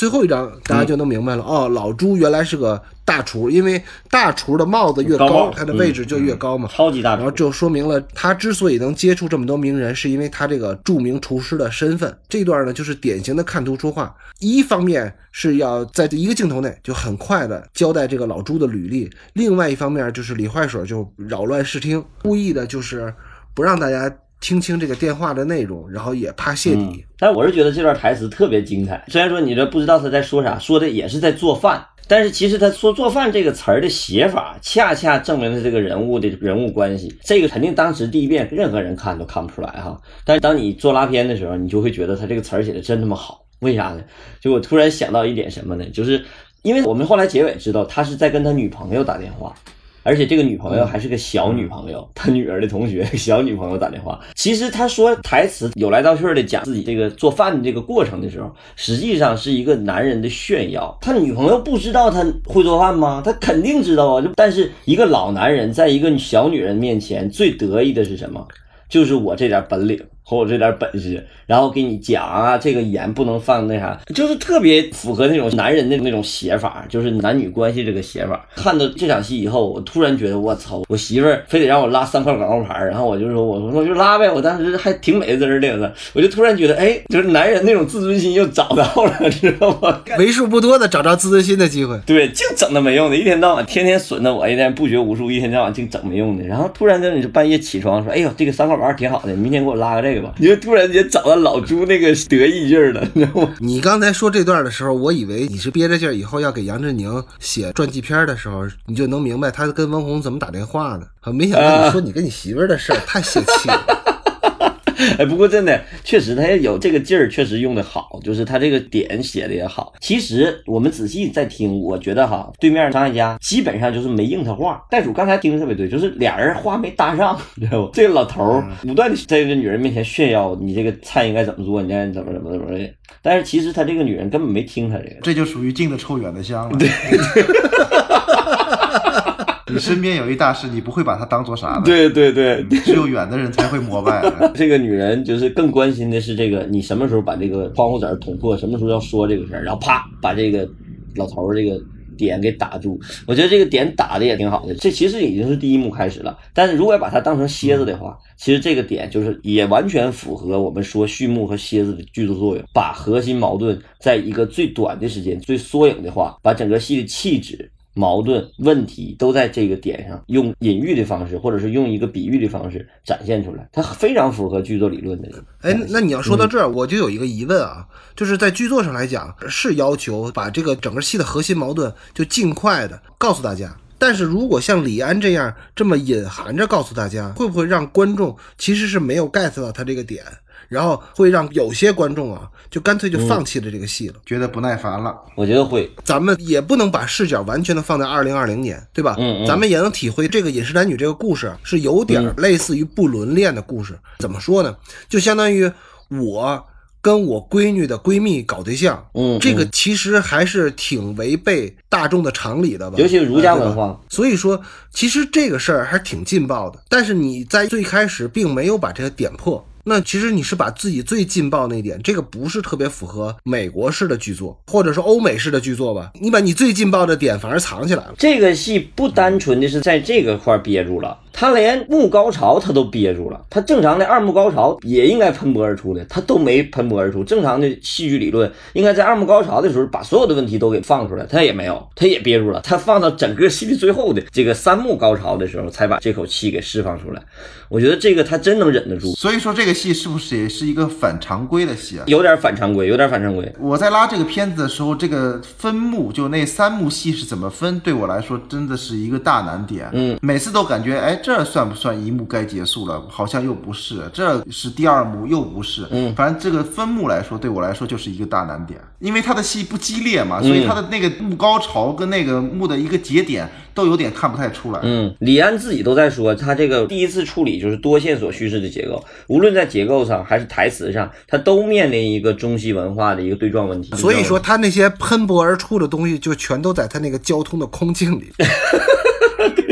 最后一张大家就能明白了，哦，老朱原来是个大厨，因为大厨的帽子越高帽他的位置就越高嘛。超级大然后就说明了他之所以能接触这么多名人，是因为他这个著名厨师的身份。这段呢，就是典型的看图说话。一方面是要在一个镜头内就很快的交代这个老朱的履历，另外一方面就是李坏水就扰乱视听，故意的就是不让大家听清这个电话的内容，然后也怕泄底。但我是觉得这段台词特别精彩。虽然说你这不知道他在说啥，说的也是在做饭，但是其实他说“做饭”这个词儿的写法，恰恰证明了这个人物的人物关系。这个肯定当时第一遍任何人看都看不出来哈。但是当你做拉片的时候，你就会觉得他这个词儿写的真他妈好。为啥呢？就我突然想到一点什么呢？就是因为我们后来结尾知道他是在跟他女朋友打电话。而且这个女朋友还是个小女朋友，他女儿的同学，小女朋友打电话。其实他说台词有来道去的讲自己这个做饭的这个过程的时候，实际上是一个男人的炫耀。他女朋友不知道他会做饭吗？他肯定知道啊。就但是一个老男人在一个小女人面前最得意的是什么？就是我这点本领和我这点本事，然后给你讲啊，这个盐不能放那啥，就是特别符合那种男人的那种写法，就是男女关系这个写法。看到这场戏以后，我突然觉得我操，我媳妇儿非得让我拉三块广告牌，然后我就说我说我就拉呗，我当时还挺美滋儿的，我就突然觉得，哎，就是男人那种自尊心又找到了，知道吗？为数不多的找着自尊心的机会。对，净整那没用的，一天到晚天天损的我，一天不学无术，一天到晚净整没用的。然后突然间你就半夜起床说，哎呦，这个三块牌挺好的，明天给我拉个这个吧。你就突然间找到老朱那个得意劲儿了，你知道吗？你刚才说这段的时候，我以为你是憋着劲儿，以后要给杨振宁写传记片的时候，你就能明白他跟汪红怎么打电话的。啊，没想到你说你跟你媳妇儿的事儿，太泄气了。哎，不过真的，确实他也有这个劲儿，确实用的好，就是他这个点写的也好。其实我们仔细再听，我觉得哈，对面张艾嘉基本上就是没应他话。袋鼠刚才听的特别对，就是俩人话没搭上，你知道不？这个老头儿不断的在这个女人面前炫耀，你这个菜应该怎么做，你应该怎么怎么怎么的。但是其实他这个女人根本没听他这个。这就属于近的臭远的香了。你身边有一大师，你不会把他当做啥的。，对对对，只有远的人才会膜拜。这个女人就是更关心的是这个，你什么时候把这个窗户纸捅破，什么时候要说这个事儿，然后啪把这个老头儿这个点给打住。我觉得这个点打的也挺好的，这其实已经是第一幕开始了。但是如果要把它当成蝎子的话，其实这个点就是也完全符合我们说序幕和蝎子的剧作作用，把核心矛盾在一个最短的时间、最缩影的话，把整个戏的气质。矛盾问题都在这个点上，用隐喻的方式，或者是用一个比喻的方式展现出来，它非常符合剧作理论的。哎，那你要说到这儿，我就有一个疑问啊，就是在剧作上来讲，是要求把这个整个戏的核心矛盾就尽快的告诉大家。但是如果像李安这样这么隐含着告诉大家，会不会让观众其实是没有 get 到他这个点，然后会让有些观众啊就干脆就放弃了这个戏了？觉得不耐烦了，我觉得会，咱们也不能把视角完全的放在二零二零年，对吧？嗯嗯咱们也能体会这个《饮食男女》这个故事是有点类似于不伦恋的故事。怎么说呢？就相当于我跟我闺女的闺蜜搞对象，嗯这个其实还是挺违背大众的常理的吧？尤其是儒家文化。所以说，其实这个事儿还挺劲爆的，但是你在最开始并没有把这个点破，那其实你是把自己最劲爆那一点，这个不是特别符合美国式的剧作，或者是欧美式的剧作吧？你把你最劲爆的点反而藏起来了。这个戏不单纯的是在这个块憋住了，他连幕高潮他都憋住了。他正常的二幕高潮也应该喷薄而出的，他都没喷薄而出。正常的戏剧理论应该在二幕高潮的时候把所有的问题都给放出来，他也没有，他也憋住了。他放到整个戏剧最后的这个三幕高潮的时候，才把这口气给释放出来。我觉得这个他真能忍得住，所以说这个戏是不是也是一个反常规的戏啊？有点反常规，有点反常规。我在拉这个片子的时候，这个分幕就那三幕戏是怎么分，对我来说真的是一个大难点。嗯，每次都感觉，哎，这算不算一幕该结束了？好像又不是，这是第二幕又不是。嗯，反正这个分幕来说，对我来说就是一个大难点，因为他的戏不激烈嘛，所以他的那个幕高潮跟那个幕的一个节点都有点看不太出来。嗯，李安自己都在说，他这个第一次处理就是多线索叙事的结构，无论在结构上还是台词上，他都面临一个中西文化的一个对撞问题。所以说，他那些喷薄而出的东西，就全都在他那个交通的空镜里。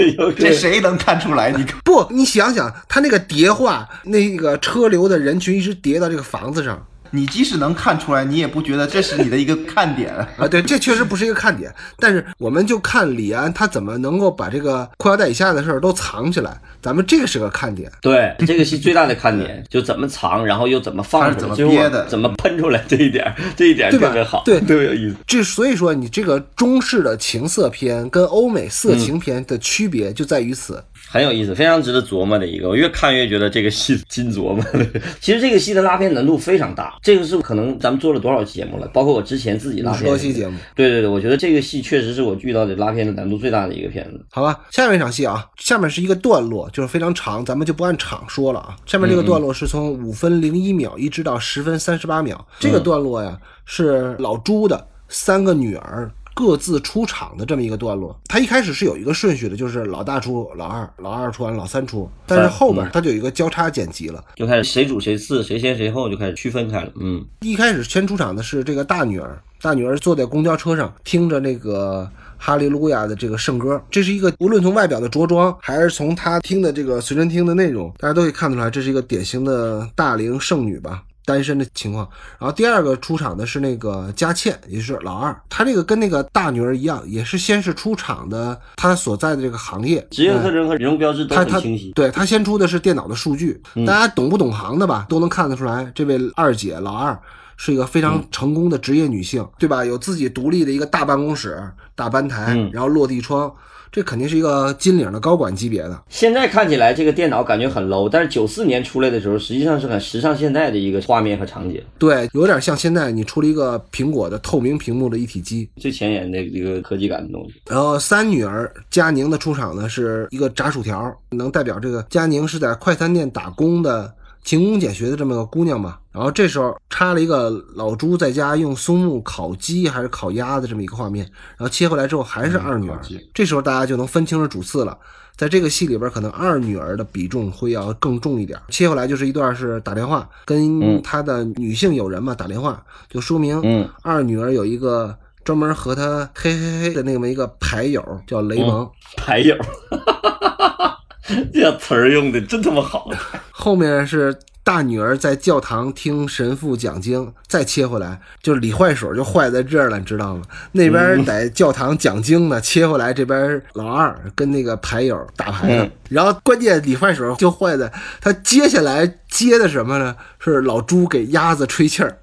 这谁能看出来？你看不，你想想，他那个叠化，那个车流的人群一直叠到这个房子上。你即使能看出来，你也不觉得这是你的一个看点 啊？对，这确实不是一个看点。但是我们就看李安他怎么能够把这个裤腰带以下的事儿都藏起来，咱们这个是个看点。对，这个戏最大的看点就怎么藏，然后又怎么放出来，怎么憋的，怎么喷出来，这一点，这一点特别好，对，特别有意思。这所以说，你这个中式的情色片跟欧美色情片的区别就在于此。很有意思，非常值得琢磨的一个。我越看越觉得这个戏金琢磨。其实这个戏的拉片难度非常大，这个是可能咱们做了多少节目了？包括我之前自己拉片多期节目。对对对，我觉得这个戏确实是我遇到的拉片的难度最大的一个片子。好吧，下面一场戏啊，下面是一个段落，就是非常长，咱们就不按场说了啊。下面这个段落是从五分零一秒一直到十分三十八秒，这个段落呀是老朱的三个女儿。各自出场的这么一个段落，他一开始是有一个顺序的，就是老大出，老二，老二出完，老三出，但是后边他就有一个交叉剪辑了，就开始谁主谁次，谁先谁后，就开始区分开了。嗯，一开始先出场的是这个大女儿，大女儿坐在公交车上听着那个哈利路亚的这个圣歌，这是一个无论从外表的着装，还是从她听的这个随身听的内容，大家都可以看出来，这是一个典型的大龄剩女吧。单身的情况，然后第二个出场的是那个佳倩，也就是老二，她这个跟那个大女儿一样，也是先是出场的，她所在的这个行业职业特征和人物标志都很清晰。对她先出的是电脑的数据，大家懂不懂行的吧，都能看得出来，这位二姐老二是一个非常成功的职业女性，对吧？有自己独立的一个大办公室、大班台，然后落地窗。这肯定是一个金领的高管级别的。现在看起来这个电脑感觉很 low，但是九四年出来的时候，实际上是很时尚现代的一个画面和场景。对，有点像现在你出了一个苹果的透明屏幕的一体机，最前沿的一个科技感的东西。然后三女儿佳宁的出场呢，是一个炸薯条，能代表这个佳宁是在快餐店打工的。勤工俭学的这么个姑娘嘛，然后这时候插了一个老朱在家用松木烤鸡还是烤鸭的这么一个画面，然后切回来之后还是二女儿，这时候大家就能分清楚主次了。在这个戏里边，可能二女儿的比重会要更重一点。切回来就是一段是打电话跟他的女性友人嘛打电话，就说明二女儿有一个专门和他嘿嘿嘿的那么一个牌友叫雷蒙牌友。这词儿用的真他妈好！后面是大女儿在教堂听神父讲经，再切回来就是李坏水就坏在这儿了，你知道吗？那边在教堂讲经呢，切回来这边老二跟那个牌友打牌呢，然后关键李坏水就坏在他接下来接的什么呢？是老朱给鸭子吹气儿。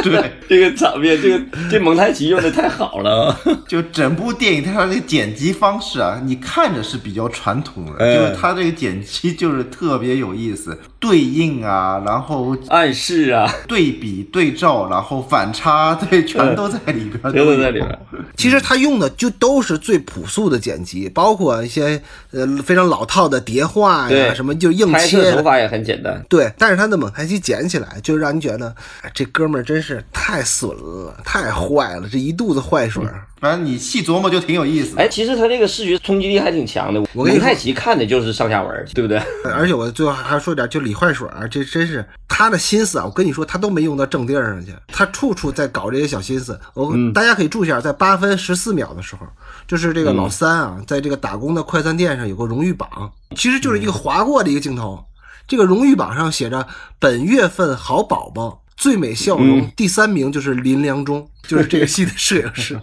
对这个场面，这个这蒙太奇用的太好了。就整部电影它的剪辑方式啊，你看着是比较传统的，就是它这个剪辑就是特别有意思，对应啊，然后暗示啊，对比对照，然后反差，对，全都在里边，全都在里边。其实他用的就都是最朴素的剪辑，包括一些呃非常老套的叠画呀，什么就硬切，手法也很简单。对，但是他的蒙太奇剪起来，就让你觉得这哥们儿真是。是太损了，太坏了，这一肚子坏水。反正你细琢磨就挺有意思。哎，其实他这个视觉冲击力还挺强的。我跟蒙太奇看的就是上下文，对不对？而且我最后还要说点，就李坏水，这真是他的心思啊！我跟你说，他都没用到正地儿上去，他处处在搞这些小心思。我大家可以注意一下，在八分十四秒的时候，就是这个老三啊，在这个打工的快餐店上有个荣誉榜，其实就是一个划过的一个镜头。这个荣誉榜上写着本月份好宝宝最美笑容，嗯。第三名就是林良忠，就是这个戏的摄影师。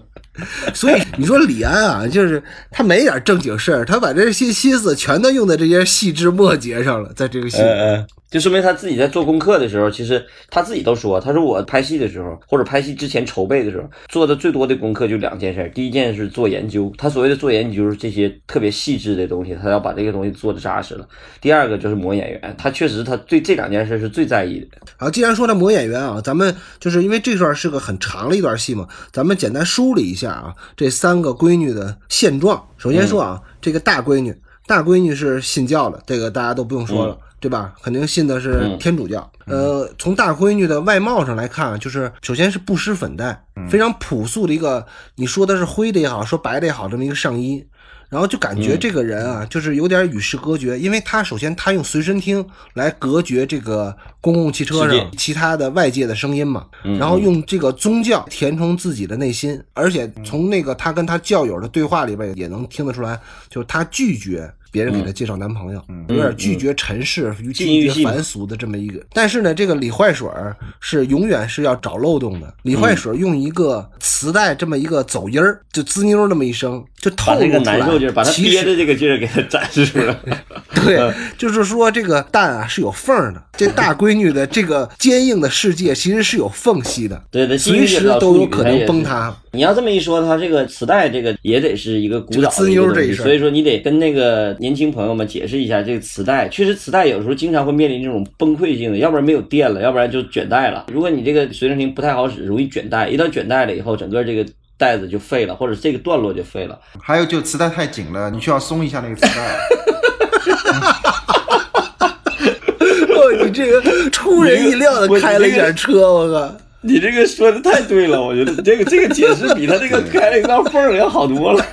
所以你说李安啊，就是他没点正经事儿，他把这些心思全都用在这些细枝末节上了，在这个戏就说明他自己在做功课的时候，其实他自己都说，他说我拍戏的时候，或者拍戏之前筹备的时候，做的最多的功课就两件事。第一件是做研究，他所谓的做研究是，这些特别细致的东西，他要把这个东西做的扎实了。第二个就是磨演员，他确实他对这两件事是最在意的。好，既然说到磨演员啊，咱们就是因为这段是个很长的一段戏嘛，咱们简单梳理一下啊，这三个闺女的现状。首先说啊，这个大闺女，大闺女是信教的，这个大家都不用说了。对吧？肯定信的是天主教。呃，从大闺女的外貌上来看啊，就是首先是不施粉黛，非常朴素的一个，你说的是灰的也好，说白的也好，这么一个上衣。然后就感觉这个人啊，就是有点与世隔绝，因为他首先他用随身听来隔绝这个公共汽车上其他的外界的声音嘛，然后用这个宗教填充自己的内心，而且从那个他跟他教友的对话里边也能听得出来，就是他拒绝。别人给她介绍男朋友，有点拒绝尘世、拒绝凡俗的这么一个。但是呢，这个李坏水儿是永远是要找漏洞的。李坏水用一个磁带这么一个走音儿，就滋妞那么一声，就透露出来难受劲儿，把他其实憋的这个劲儿给他展示出来。对，就是说这个蛋啊是有缝儿的，这大闺女的这个坚硬的世界其实是有缝隙的，对对，随时都有可能崩塌。你要这么一说，他这个磁带这个也得是一个古早的一个东西，妞这一事儿所以说你得跟那个年轻朋友们解释一下，这个磁带确实磁带有时候经常会面临这种崩溃性的，要不然没有电了，要不然就卷带了。如果你这个随身听不太好使，容易卷带，一旦卷带了以后，整个这个带子就废了，或者这个段落就废了。还有就磁带太紧了，你需要松一下那个磁带。哦，你这个出人意料的开了一点车，我靠！你这个说的太对了，我觉得这个这个解释比他这个开了一道缝儿要好多了。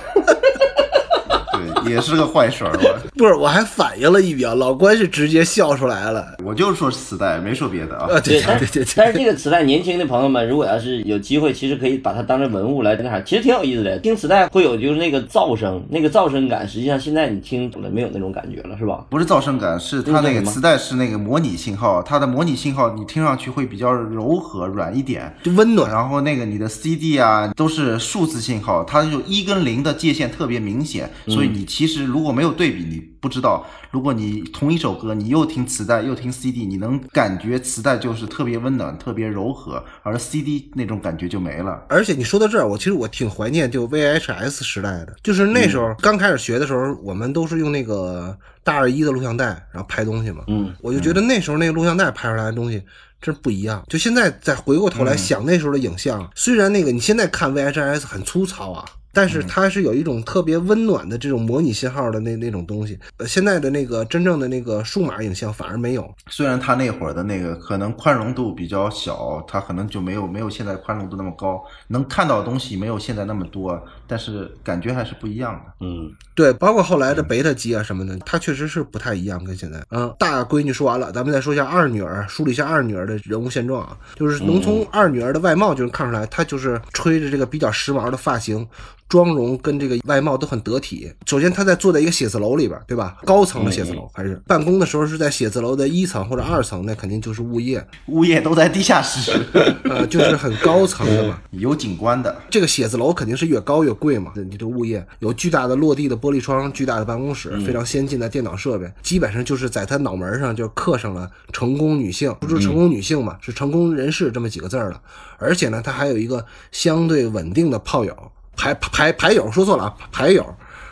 也是个坏水儿。不是，我还反应了一秒，老关是直接笑出来了。我就说磁带，没说别的啊。啊，对但对对对但是这个磁带，年轻的朋友们如果要是有机会，其实可以把它当成文物来那啥，其实挺有意思的。听磁带会有就是那个噪声，那个噪声感，实际上现在你听了没有那种感觉了，是吧？不是噪声感，是它那个磁带是那个模拟信号，它的模拟信号你听上去会比较柔和软一点。就温暖。然后那个你的 CD 啊都是数字信号，它就一跟零的界限特别明显，所以你其实如果没有对比，你不知道。如果你同一首歌，你又听磁带又听 CD，你能感觉磁带就是特别温暖、特别柔和，而 CD 那种感觉就没了。而且你说到这儿，我其实我挺怀念就 VHS 时代的，就是那时候刚开始学的时候，我们都是用那个大二一的录像带，然后拍东西嘛。嗯，我就觉得那时候那个录像带拍出来的东西真不一样。就现在再回过头来想那时候的影像，虽然那个你现在看 VHS 很粗糙啊。但是它是有一种特别温暖的这种模拟信号的那那种东西，呃，现在的那个真正的那个数码影像反而没有。虽然它那会儿的那个可能宽容度比较小，它可能就没有没有现在宽容度那么高，能看到的东西没有现在那么多，但是感觉还是不一样的。嗯，对，包括后来的贝塔机啊什么的，它确实是不太一样，跟现在。嗯，大闺女说完了，咱们再说一下二女儿，梳理一下二女儿的人物现状啊，就是能从二女儿的外貌就能看出来，她就是吹着这个比较时髦的发型。妆容跟这个外貌都很得体。首先，她在坐在一个写字楼里边，对吧？高层的写字楼还是办公的时候是在写字楼的一层或者二层，那肯定就是物业，物业都在地下室，呃，就是很高层的嘛。有景观的。这个写字楼肯定是越高越贵嘛。你这物业有巨大的落地的玻璃窗，巨大的办公室，非常先进的电脑设备，基本上就是在他脑门上就刻上了“成功女性”，不是成功女性嘛，是成功人士这么几个字儿了。而且呢，他还有一个相对稳定的炮友。牌牌牌友说错了啊，牌友。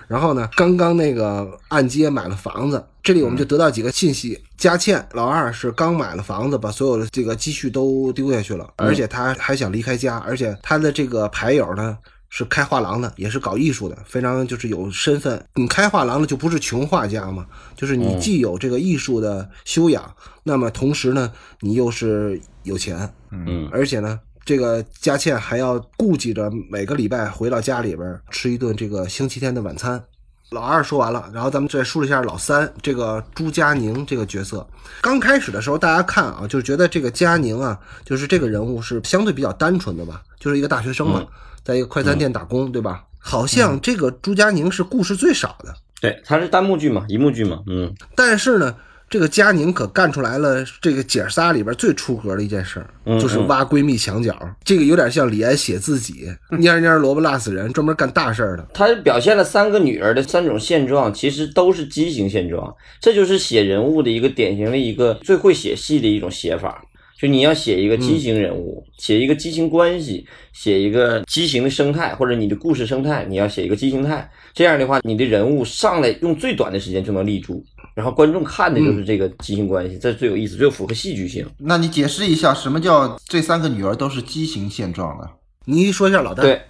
然后呢，刚刚那个按揭买了房子，这里我们就得到几个信息：佳倩老二是刚买了房子，把所有的这个积蓄都丢下去了，而且他还想离开家，而且他的这个牌友呢是开画廊的，也是搞艺术的，非常就是有身份。你开画廊的就不是穷画家嘛，就是你既有这个艺术的修养，那么同时呢，你又是有钱，嗯，而且呢。这个佳倩还要顾忌着每个礼拜回到家里边吃一顿这个星期天的晚餐。老二说完了，然后咱们再梳理一下老三这个朱佳宁这个角色。刚开始的时候，大家看啊，就是觉得这个佳宁啊，就是这个人物是相对比较单纯的吧，就是一个大学生嘛，在一个快餐店打工，对吧？好像这个朱佳宁是故事最少的，对，它是单幕剧嘛，一幕剧嘛，嗯，但是呢。这个佳宁可干出来了这个姐仨里边最出格的一件事儿，嗯就是挖闺蜜墙角。这个有点像李安写自己，蔫蔫萝卜辣死人，专门干大事儿的。他表现了三个女儿的三种现状，其实都是畸形现状，这就是写人物的一个典型的一个最会写戏的一种写法。就你要写一个畸形人物，写一个畸形关系，写一个畸形的生态，或者你的故事生态，你要写一个畸形态。这样的话，你的人物上来用最短的时间就能立住，然后观众看的就是这个畸形关系，这最有意思，最符合戏剧性。那你解释一下，什么叫这三个女儿都是畸形现状呢？你一说一下老大，对，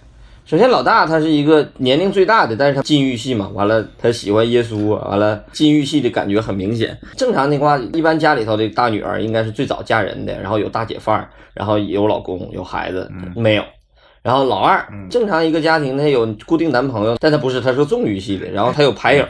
首先老大他是一个年龄最大的，但是他禁欲系嘛，完了他喜欢耶稣，完了禁欲系的感觉很明显。正常的话，一般家里头的大女儿应该是最早嫁人的，然后有大姐范儿，然后有老公有孩子，没有。然后老二，正常一个家庭他有固定男朋友，但他不是，他是个纵欲系的，然后他有牌友，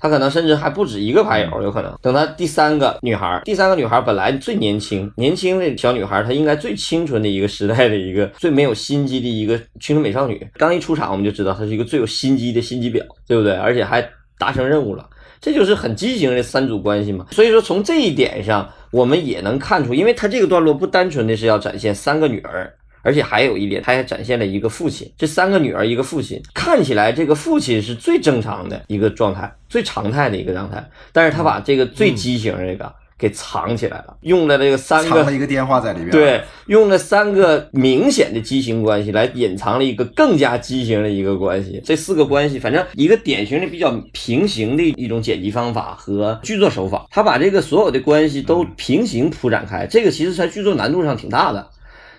他可能甚至还不止一个牌友，有可能。等他第三个女孩，第三个女孩本来最年轻，年轻的小女孩，她应该最清纯的一个时代的一个最没有心机的一个青春美少女。刚一出场，我们就知道她是一个最有心机的心机婊，对不对？而且还达成任务了，这就是很畸形的三组关系嘛。所以说，从这一点上，我们也能看出，因为他这个段落不单纯的是要展现三个女儿。而且还有一点，他还展现了一个父亲，这三个女儿一个父亲，看起来这个父亲是最正常的一个状态，最常态的一个状态，但是他把这个最畸形的这个给藏起来了，用了这个三个藏了一个电话在里边。对，用了三个明显的畸形关系来隐藏了一个更加畸形的一个关系。这四个关系，反正一个典型的比较平行的一种剪辑方法和剧作手法，他把这个所有的关系都平行铺展开，这个其实在剧作难度上挺大的。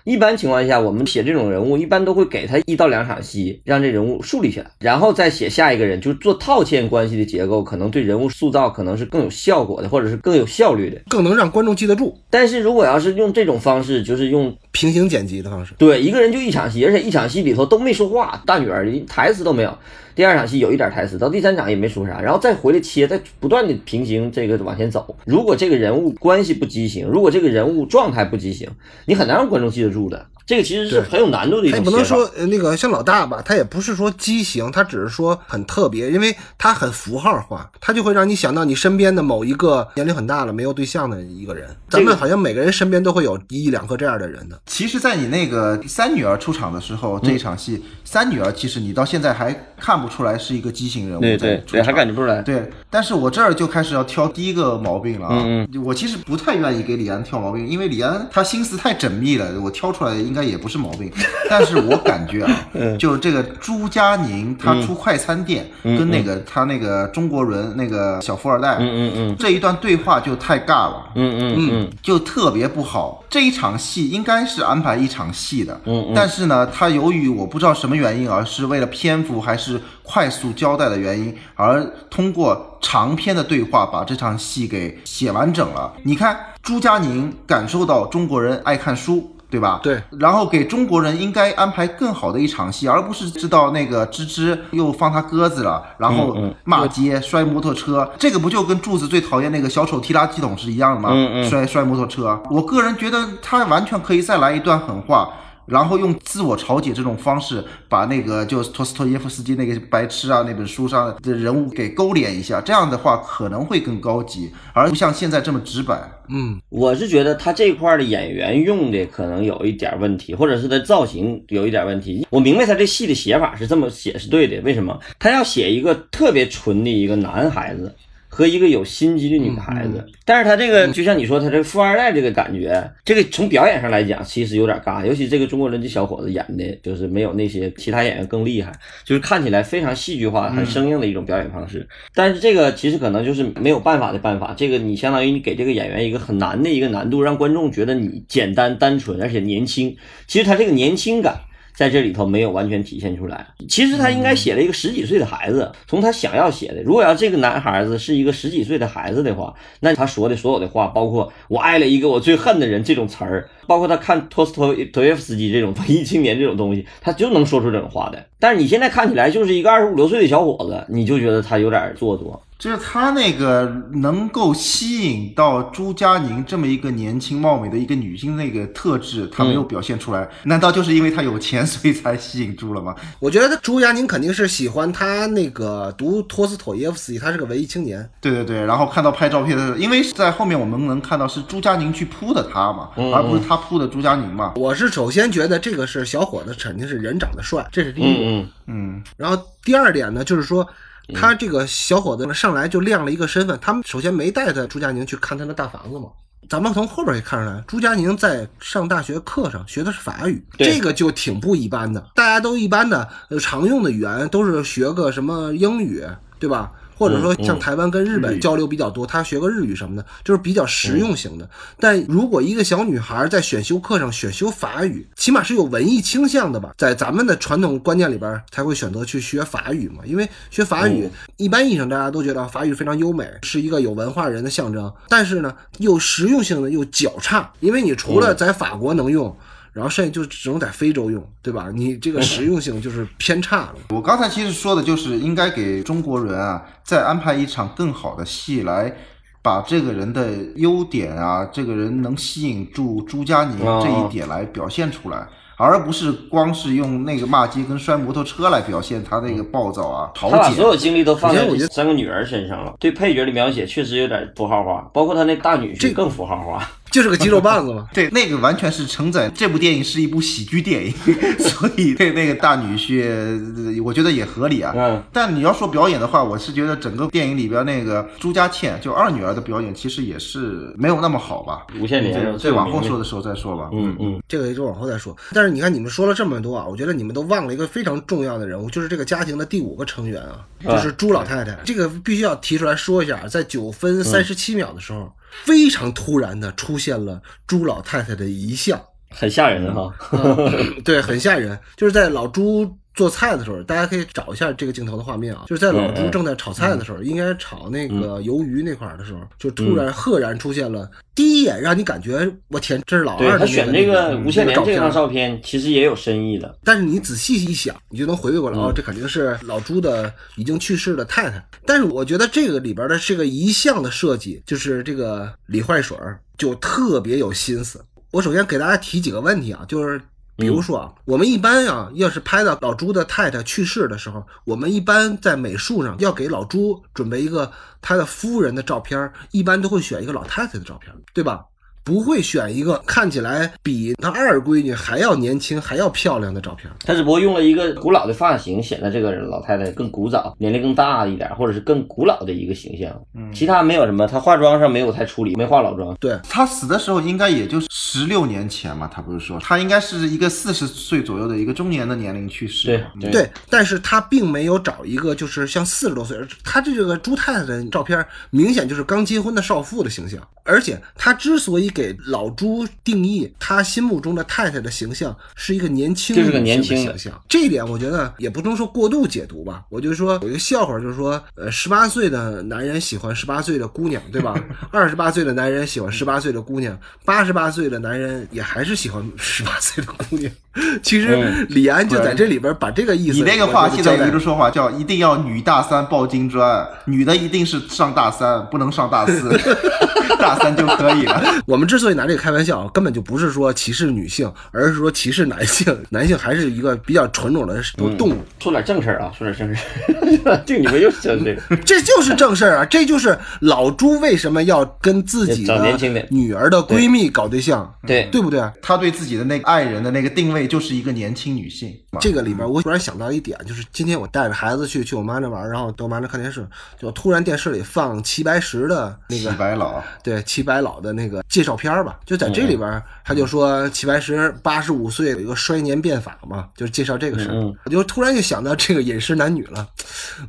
一般情况下，我们写这种人物，一般都会给他一到两场戏，让这人物树立起来，然后再写下一个人，就是做套嵌关系的结构，可能对人物塑造可能是更有效果的，或者是更有效率的。更能让观众记得住。但是如果要是用这种方式，就是用平行剪辑的方式，对一个人就一场戏，而且一场戏里头都没说话，大女儿连台词都没有。第二场戏有一点台词，到第三场也没说啥，然后再回来切，再不断的平行这个往前走。如果这个人物关系不畸形，如果这个人物状态不畸形，你很难让观众记得住的。这个其实是很有难度的一他也种写法。不能说呃那个像老大吧，他也不是说畸形，他只是说很特别，因为他很符号化，他就会让你想到你身边的某一个年龄很大了没有对象的一个人。咱们好像每个人身边都会有一两个这样的人的。其实，在你那个三女儿出场的时候，这一场戏，三女儿其实你到现在还看不出来是一个畸形人物对对还感觉不出来。对，但是我这儿就开始要挑第一个毛病了啊！嗯我其实不太愿意给李安挑毛病，因为李安他心思太缜密了，我挑出来应该也不是毛病。但是我感觉啊，就是这个朱佳宁他出快餐店，跟那个他那个中国人那个小富二代，嗯嗯嗯这一段对话就太尬了。嗯嗯嗯就特别不好。这一场戏应该是安排一场戏的，嗯但是呢，他由于我不知道什么原因，而是为了篇幅还是快速交代的原因，而通过长篇的对话把这场戏给写完整了。你看，朱佳宁感受到中国人爱看书。对吧？对，然后给中国人应该安排更好的一场戏，而不是知道那个芝芝又放他鸽子了，然后嗯骂街、摔摩托车，这个不就跟柱子最讨厌那个小丑踢垃圾桶是一样的吗？嗯嗯摔摔摩托车，我个人觉得他完全可以再来一段狠话。然后用自我嘲解这种方式，把那个就是托斯托耶夫斯基那个白痴啊那本书上的人物给勾连一下，这样的话可能会更高级，而不像现在这么直白。嗯，我是觉得他这块儿的演员用的可能有一点问题，或者是他造型有一点问题。我明白他这戏的写法是这么写是对的，为什么？他要写一个特别纯的一个男孩子。和一个有心机的女孩子，但是他这个就像你说，他这个富二代这个感觉，这个从表演上来讲，其实有点尬，尤其这个中国人这小伙子演的，就是没有那些其他演员更厉害，就是看起来非常戏剧化、很生硬的一种表演方式。但是这个其实可能就是没有办法的办法，这个你相当于你给这个演员一个很难的一个难度，让观众觉得你简单单纯而且年轻。其实他这个年轻感。在这里头没有完全体现出来。其实他应该写了一个十几岁的孩子，从他想要写的。如果要这个男孩子是一个十几岁的孩子的话，那他说的所有的话，包括“我爱了一个我最恨的人”这种词儿，包括他看托斯托托耶夫斯基这种文艺青年这种东西，他就能说出这种话的。但是你现在看起来就是一个二十五六岁的小伙子，你就觉得他有点做作。就是他那个能够吸引到朱佳宁这么一个年轻貌美的一个女性那个特质，他没有表现出来，难道就是因为他有钱所以才吸引住了吗？我觉得朱佳宁肯定是喜欢他那个读托斯妥耶夫斯基，他是个文艺青年。对对对，然后看到拍照片的时候，因为在后面我们能看到是朱佳宁去扑的他嘛，而不是他扑的朱佳宁嘛。我是首先觉得这个是小伙子肯定是人长得帅，这是第一嗯，嗯，然后第二点呢，就是说他这个小伙子上来就亮了一个身份，他们首先没带他朱佳宁去看他的大房子嘛。咱们从后边也看出来，朱佳宁在上大学课上学的是法语，这个就挺不一般的。大家都一般的呃常用的语言都是学个什么英语，对吧？或者说像台湾跟日本交流比较多，他学个日语什么的，就是比较实用型的。但如果一个小女孩在选修课上选修法语，起码是有文艺倾向的吧，在咱们的传统观念里边才会选择去学法语嘛，因为学法语一般意义上大家都觉得法语非常优美，是一个有文化人的象征，但是呢又实用性的又较差，因为你除了在法国能用。然后剩下就只能在非洲用，对吧？你这个实用性就是偏差了。我刚才其实说的就是应该给中国人啊再安排一场更好的戏来。把这个人的优点啊，这个人能吸引住朱佳宁哦这一点来表现出来，而不是光是用那个骂街跟摔摩托车来表现他那个暴躁啊、他把。所有精力都放在三个女儿身上了，对配角的描写确实有点符号化，包括他那大女这婿更符号化。就是个肌肉棒子嘛。对，那个完全是承载这部电影是一部喜剧电影，所以对那个大女婿，呃我觉得也合理啊。嗯，但你要说表演的话，我是觉得整个电影里边那个朱家倩，就二女儿的表演，其实也是没有那么好吧。无限连这这往后说的时候再说吧。嗯嗯，这个就往后再说。但是你看，你们说了这么多啊，我觉得你们都忘了一个非常重要的人物，就是这个家庭的第五个成员啊，就是朱老太太。这个必须要提出来说一下，在九分三十七秒的时候，非常突然的出现了朱老太太的遗像。很吓人哈。嗯对，很吓人。就是在老朱做菜的时候，大家可以找一下这个镜头的画面啊，就是在老朱正在炒菜的时候，应该炒那个鱿鱼那块儿的时候，就突然赫然出现了，第一眼让你感觉我天，这是老二他选这个个无限连这张照片。其实也有深意的。但是你仔细一想，你就能回味过来，嗯哦，这肯定是老朱的已经去世的太太。但是我觉得这个里边的这个遗像的设计，就是这个李坏水儿就特别有心思。我首先给大家提几个问题啊，就是比如说啊，我们一般啊，要是拍到老朱的太太去世的时候，我们一般在美术上要给老朱准备一个他的夫人的照片，一般都会选一个老太太的照片，对吧？不会选一个看起来比他二闺女还要年轻、还要漂亮的照片儿。他只不过用了一个古老的发型，显得这个老太太更古早，年龄更大一点，或者是更古老的一个形象。嗯其他没有什么，他化妆上没有太处理，没化老妆。对，他死的时候应该也就是十六年前嘛，他不是说他应该是一个四十岁左右的一个中年的年龄去世对。对对，但是他并没有找一个就是像四十多岁，他这个朱太太的照片明显就是刚结婚的少妇的形象，而且他之所以给老朱定义他心目中的太太的形象是一个年轻就是个年轻的形象，这一点我觉得也不能说过度解读吧。我就说有一个笑话，就是说，呃，十八岁的男人喜欢十八岁的姑娘，对吧？二十八岁的男人喜欢十八岁的姑娘，八十八岁的男人也还是喜欢十八岁的姑娘。其实嗯李安就在这里边把这个意思，你那个话现在有一个个说话叫一定要女大三抱金砖，女的一定是上大三，不能上大四，大三就可以了。我们之所以拿这个开玩笑，根本就不是说歧视女性，而是说歧视男性。男性还是一个比较纯种的动物，说点正事儿啊，说点正事儿。这个你们又想这个，这就是正事儿啊！这就是老朱为什么要跟自己找的年轻的女儿的闺蜜搞对象，对对不对？他对自己的那个爱人的那个定位就是一个年轻女性。这个里边，我突然想到一点，就是今天我带着孩子去去我妈那玩，然后到我妈那看电视，就突然电视里放齐白石的那个齐个白老，对齐白老的那个介绍片儿吧，就在这里边，他就说齐白石八十五岁有一个衰年变法嘛，就是介绍这个事儿。嗯我就突然就想到这个饮食男女了。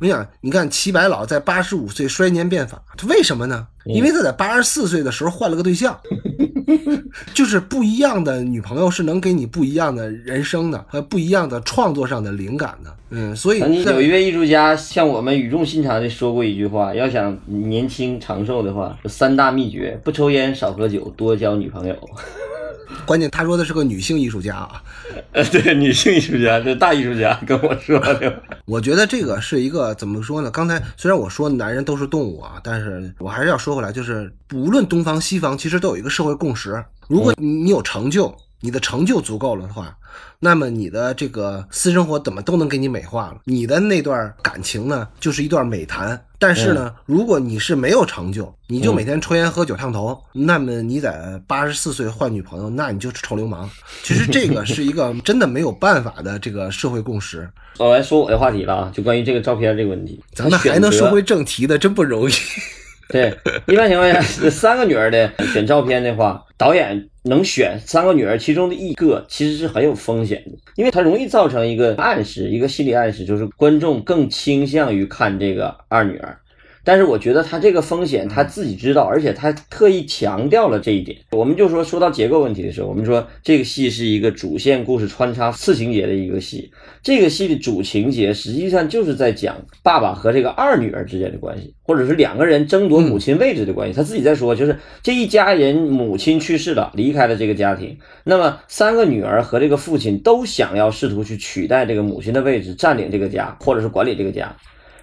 我想，你看齐白老在八十五岁衰年变法，他为什么呢？因为他在八十四岁的时候换了个对象。就是不一样的女朋友是能给你不一样的人生的和不一样的创作上的灵感的。嗯，所以有一位艺术家向我们语重心长的说过一句话：要想年轻长寿的话，三大秘诀：不抽烟、少喝酒、多交女朋友。关键他说的是个女性艺术家啊，呃，对，女性艺术家，这大艺术家跟我说的。我觉得这个是一个怎么说呢？刚才虽然我说男人都是动物啊，但是我还是要说回来，就是无论东方西方，其实都有一个社会共识。如果你有成就，你的成就足够了的话，那么你的这个私生活怎么都能给你美化了。你的那段感情呢，就是一段美谈。但是呢，如果你是没有成就，你就每天抽烟喝酒烫头，那么你在八十四岁换女朋友，那你就是臭流氓。其实这个是一个 真的没有办法的这个社会共识。我来说我的话题了啊，就关于这个照片这个问题，咱们还能说回正题的，真不容易。对，一般情况下，三个女儿的选照片的话，导演能选三个女儿其中的一个，其实是很有风险的，因为它容易造成一个暗示，一个心理暗示，就是观众更倾向于看这个二女儿。但是我觉得他这个风险他自己知道，而且他特意强调了这一点。我们就说说到结构问题的时候，我们说这个戏是一个主线故事穿插次情节的一个戏。这个戏的主情节实际上就是在讲爸爸和这个二女儿之间的关系，或者是两个人争夺母亲位置的关系。他自己在说，就是这一家人母亲去世了，离开了这个家庭，那么三个女儿和这个父亲都想要试图去取代这个母亲的位置，占领这个家，或者是管理这个家。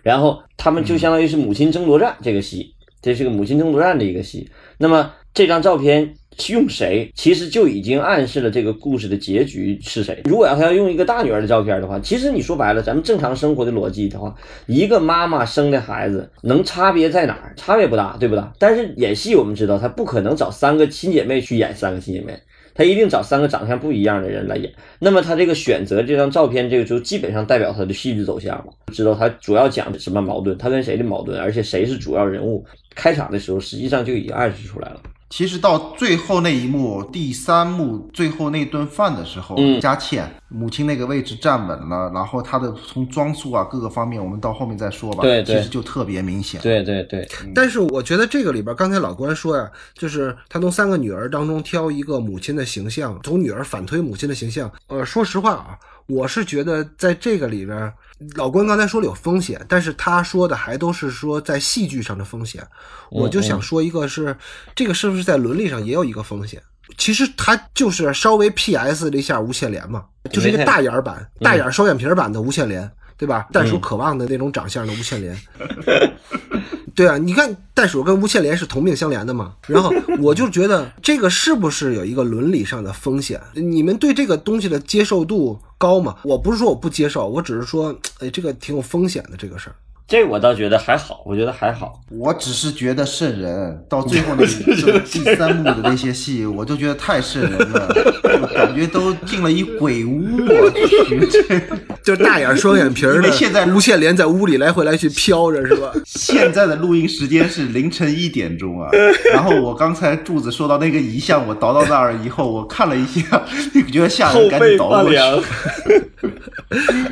然后他们就相当于是母亲争夺战这个戏，这是个母亲争夺战的一个戏。那么这张照片用谁，其实就已经暗示了这个故事的结局是谁。如果要他要用一个大女儿的照片的话，其实你说白了，咱们正常生活的逻辑的话，一个妈妈生的孩子能差别在哪儿？差别不大，对不对？但是演戏我们知道，他不可能找三个亲姐妹去演三个亲姐妹。他一定找三个长相不一样的人来演，那么他这个选择这张照片，这个就基本上代表他的戏剧走向了。知道他主要讲什么矛盾，他跟谁的矛盾，而且谁是主要人物。开场的时候，实际上就已经暗示出来了。其实到最后那一幕，第三幕最后那顿饭的时候，嗯佳倩母亲那个位置站稳了，然后她的从装束啊各个方面，我们到后面再说吧。对对其实就特别明显。对对对，但是我觉得这个里边，刚才老关说呀，就是他从三个女儿当中挑一个母亲的形象，从女儿反推母亲的形象。呃，说实话啊，我是觉得在这个里边，老关刚才说了有风险，但是他说的还都是说在戏剧上的风险。我就想说一个是，这个是不是在伦理上也有一个风险？其实他就是稍微 PS 了一下无限连嘛，就是一个大眼儿版、大眼儿双眼皮儿版的无限连，对吧？袋鼠渴望的那种长相的无限连。对啊，你看袋鼠跟吴倩莲是同病相怜的嘛。然后 我就觉得这个是不是有一个伦理上的风险？你们对这个东西的接受度高吗？我不是说我不接受，我只是说，哎，这个挺有风险的这个事儿。这我倒觉得还好，我觉得还好。我只是觉得瘆人，到最后那这第三幕的那些戏，我就觉得太瘆人了，就感觉都进了一鬼屋。我去，这就大眼双眼皮儿的，现在无限连在屋里来回来去飘着，是吧？现在的录音时间是凌晨一点钟啊。然后我刚才柱子说到那个遗像，我倒到那儿以后，我看了一下，觉得吓人，赶紧倒过去。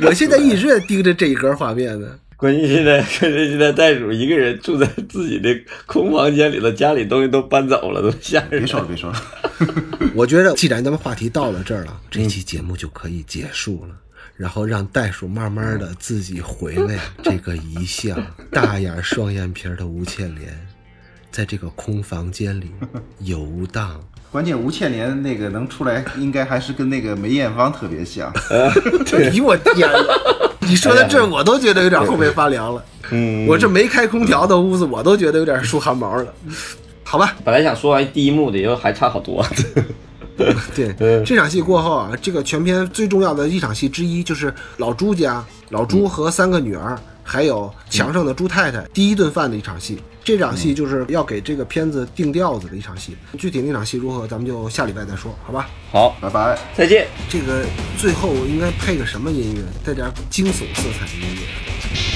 我现在一直在盯着这一格画面呢。关键现在，关键现在袋鼠一个人住在自己的空房间里头，家里东西都搬走了，都吓人。别说了，别说了。我觉得既然咱们话题到了这儿了，这期节目就可以结束了。然后让袋鼠慢慢的自己回味，这个遗像，大眼双眼皮的吴倩莲，在这个空房间里游荡。关键吴倩莲那个能出来，应该还是跟那个梅艳芳特别像。哎呦我天哪！你说到这儿，我都觉得有点后背发凉了。嗯，我这没开空调的屋子，我都觉得有点竖汗毛了。好吧，本来想说完第一幕的，因为还差好多。对，这场戏过后啊，这个全片最重要的一场戏之一就是老朱家，老朱和三个女儿，还有墙上的猪太太第一顿饭的一场戏。这场戏就是要给这个片子定调子的一场戏。具体那场戏如何，咱们就下礼拜再说，好吧？好，拜拜。再见。这个最后应该配个什么音乐？带点惊悚色彩的音乐。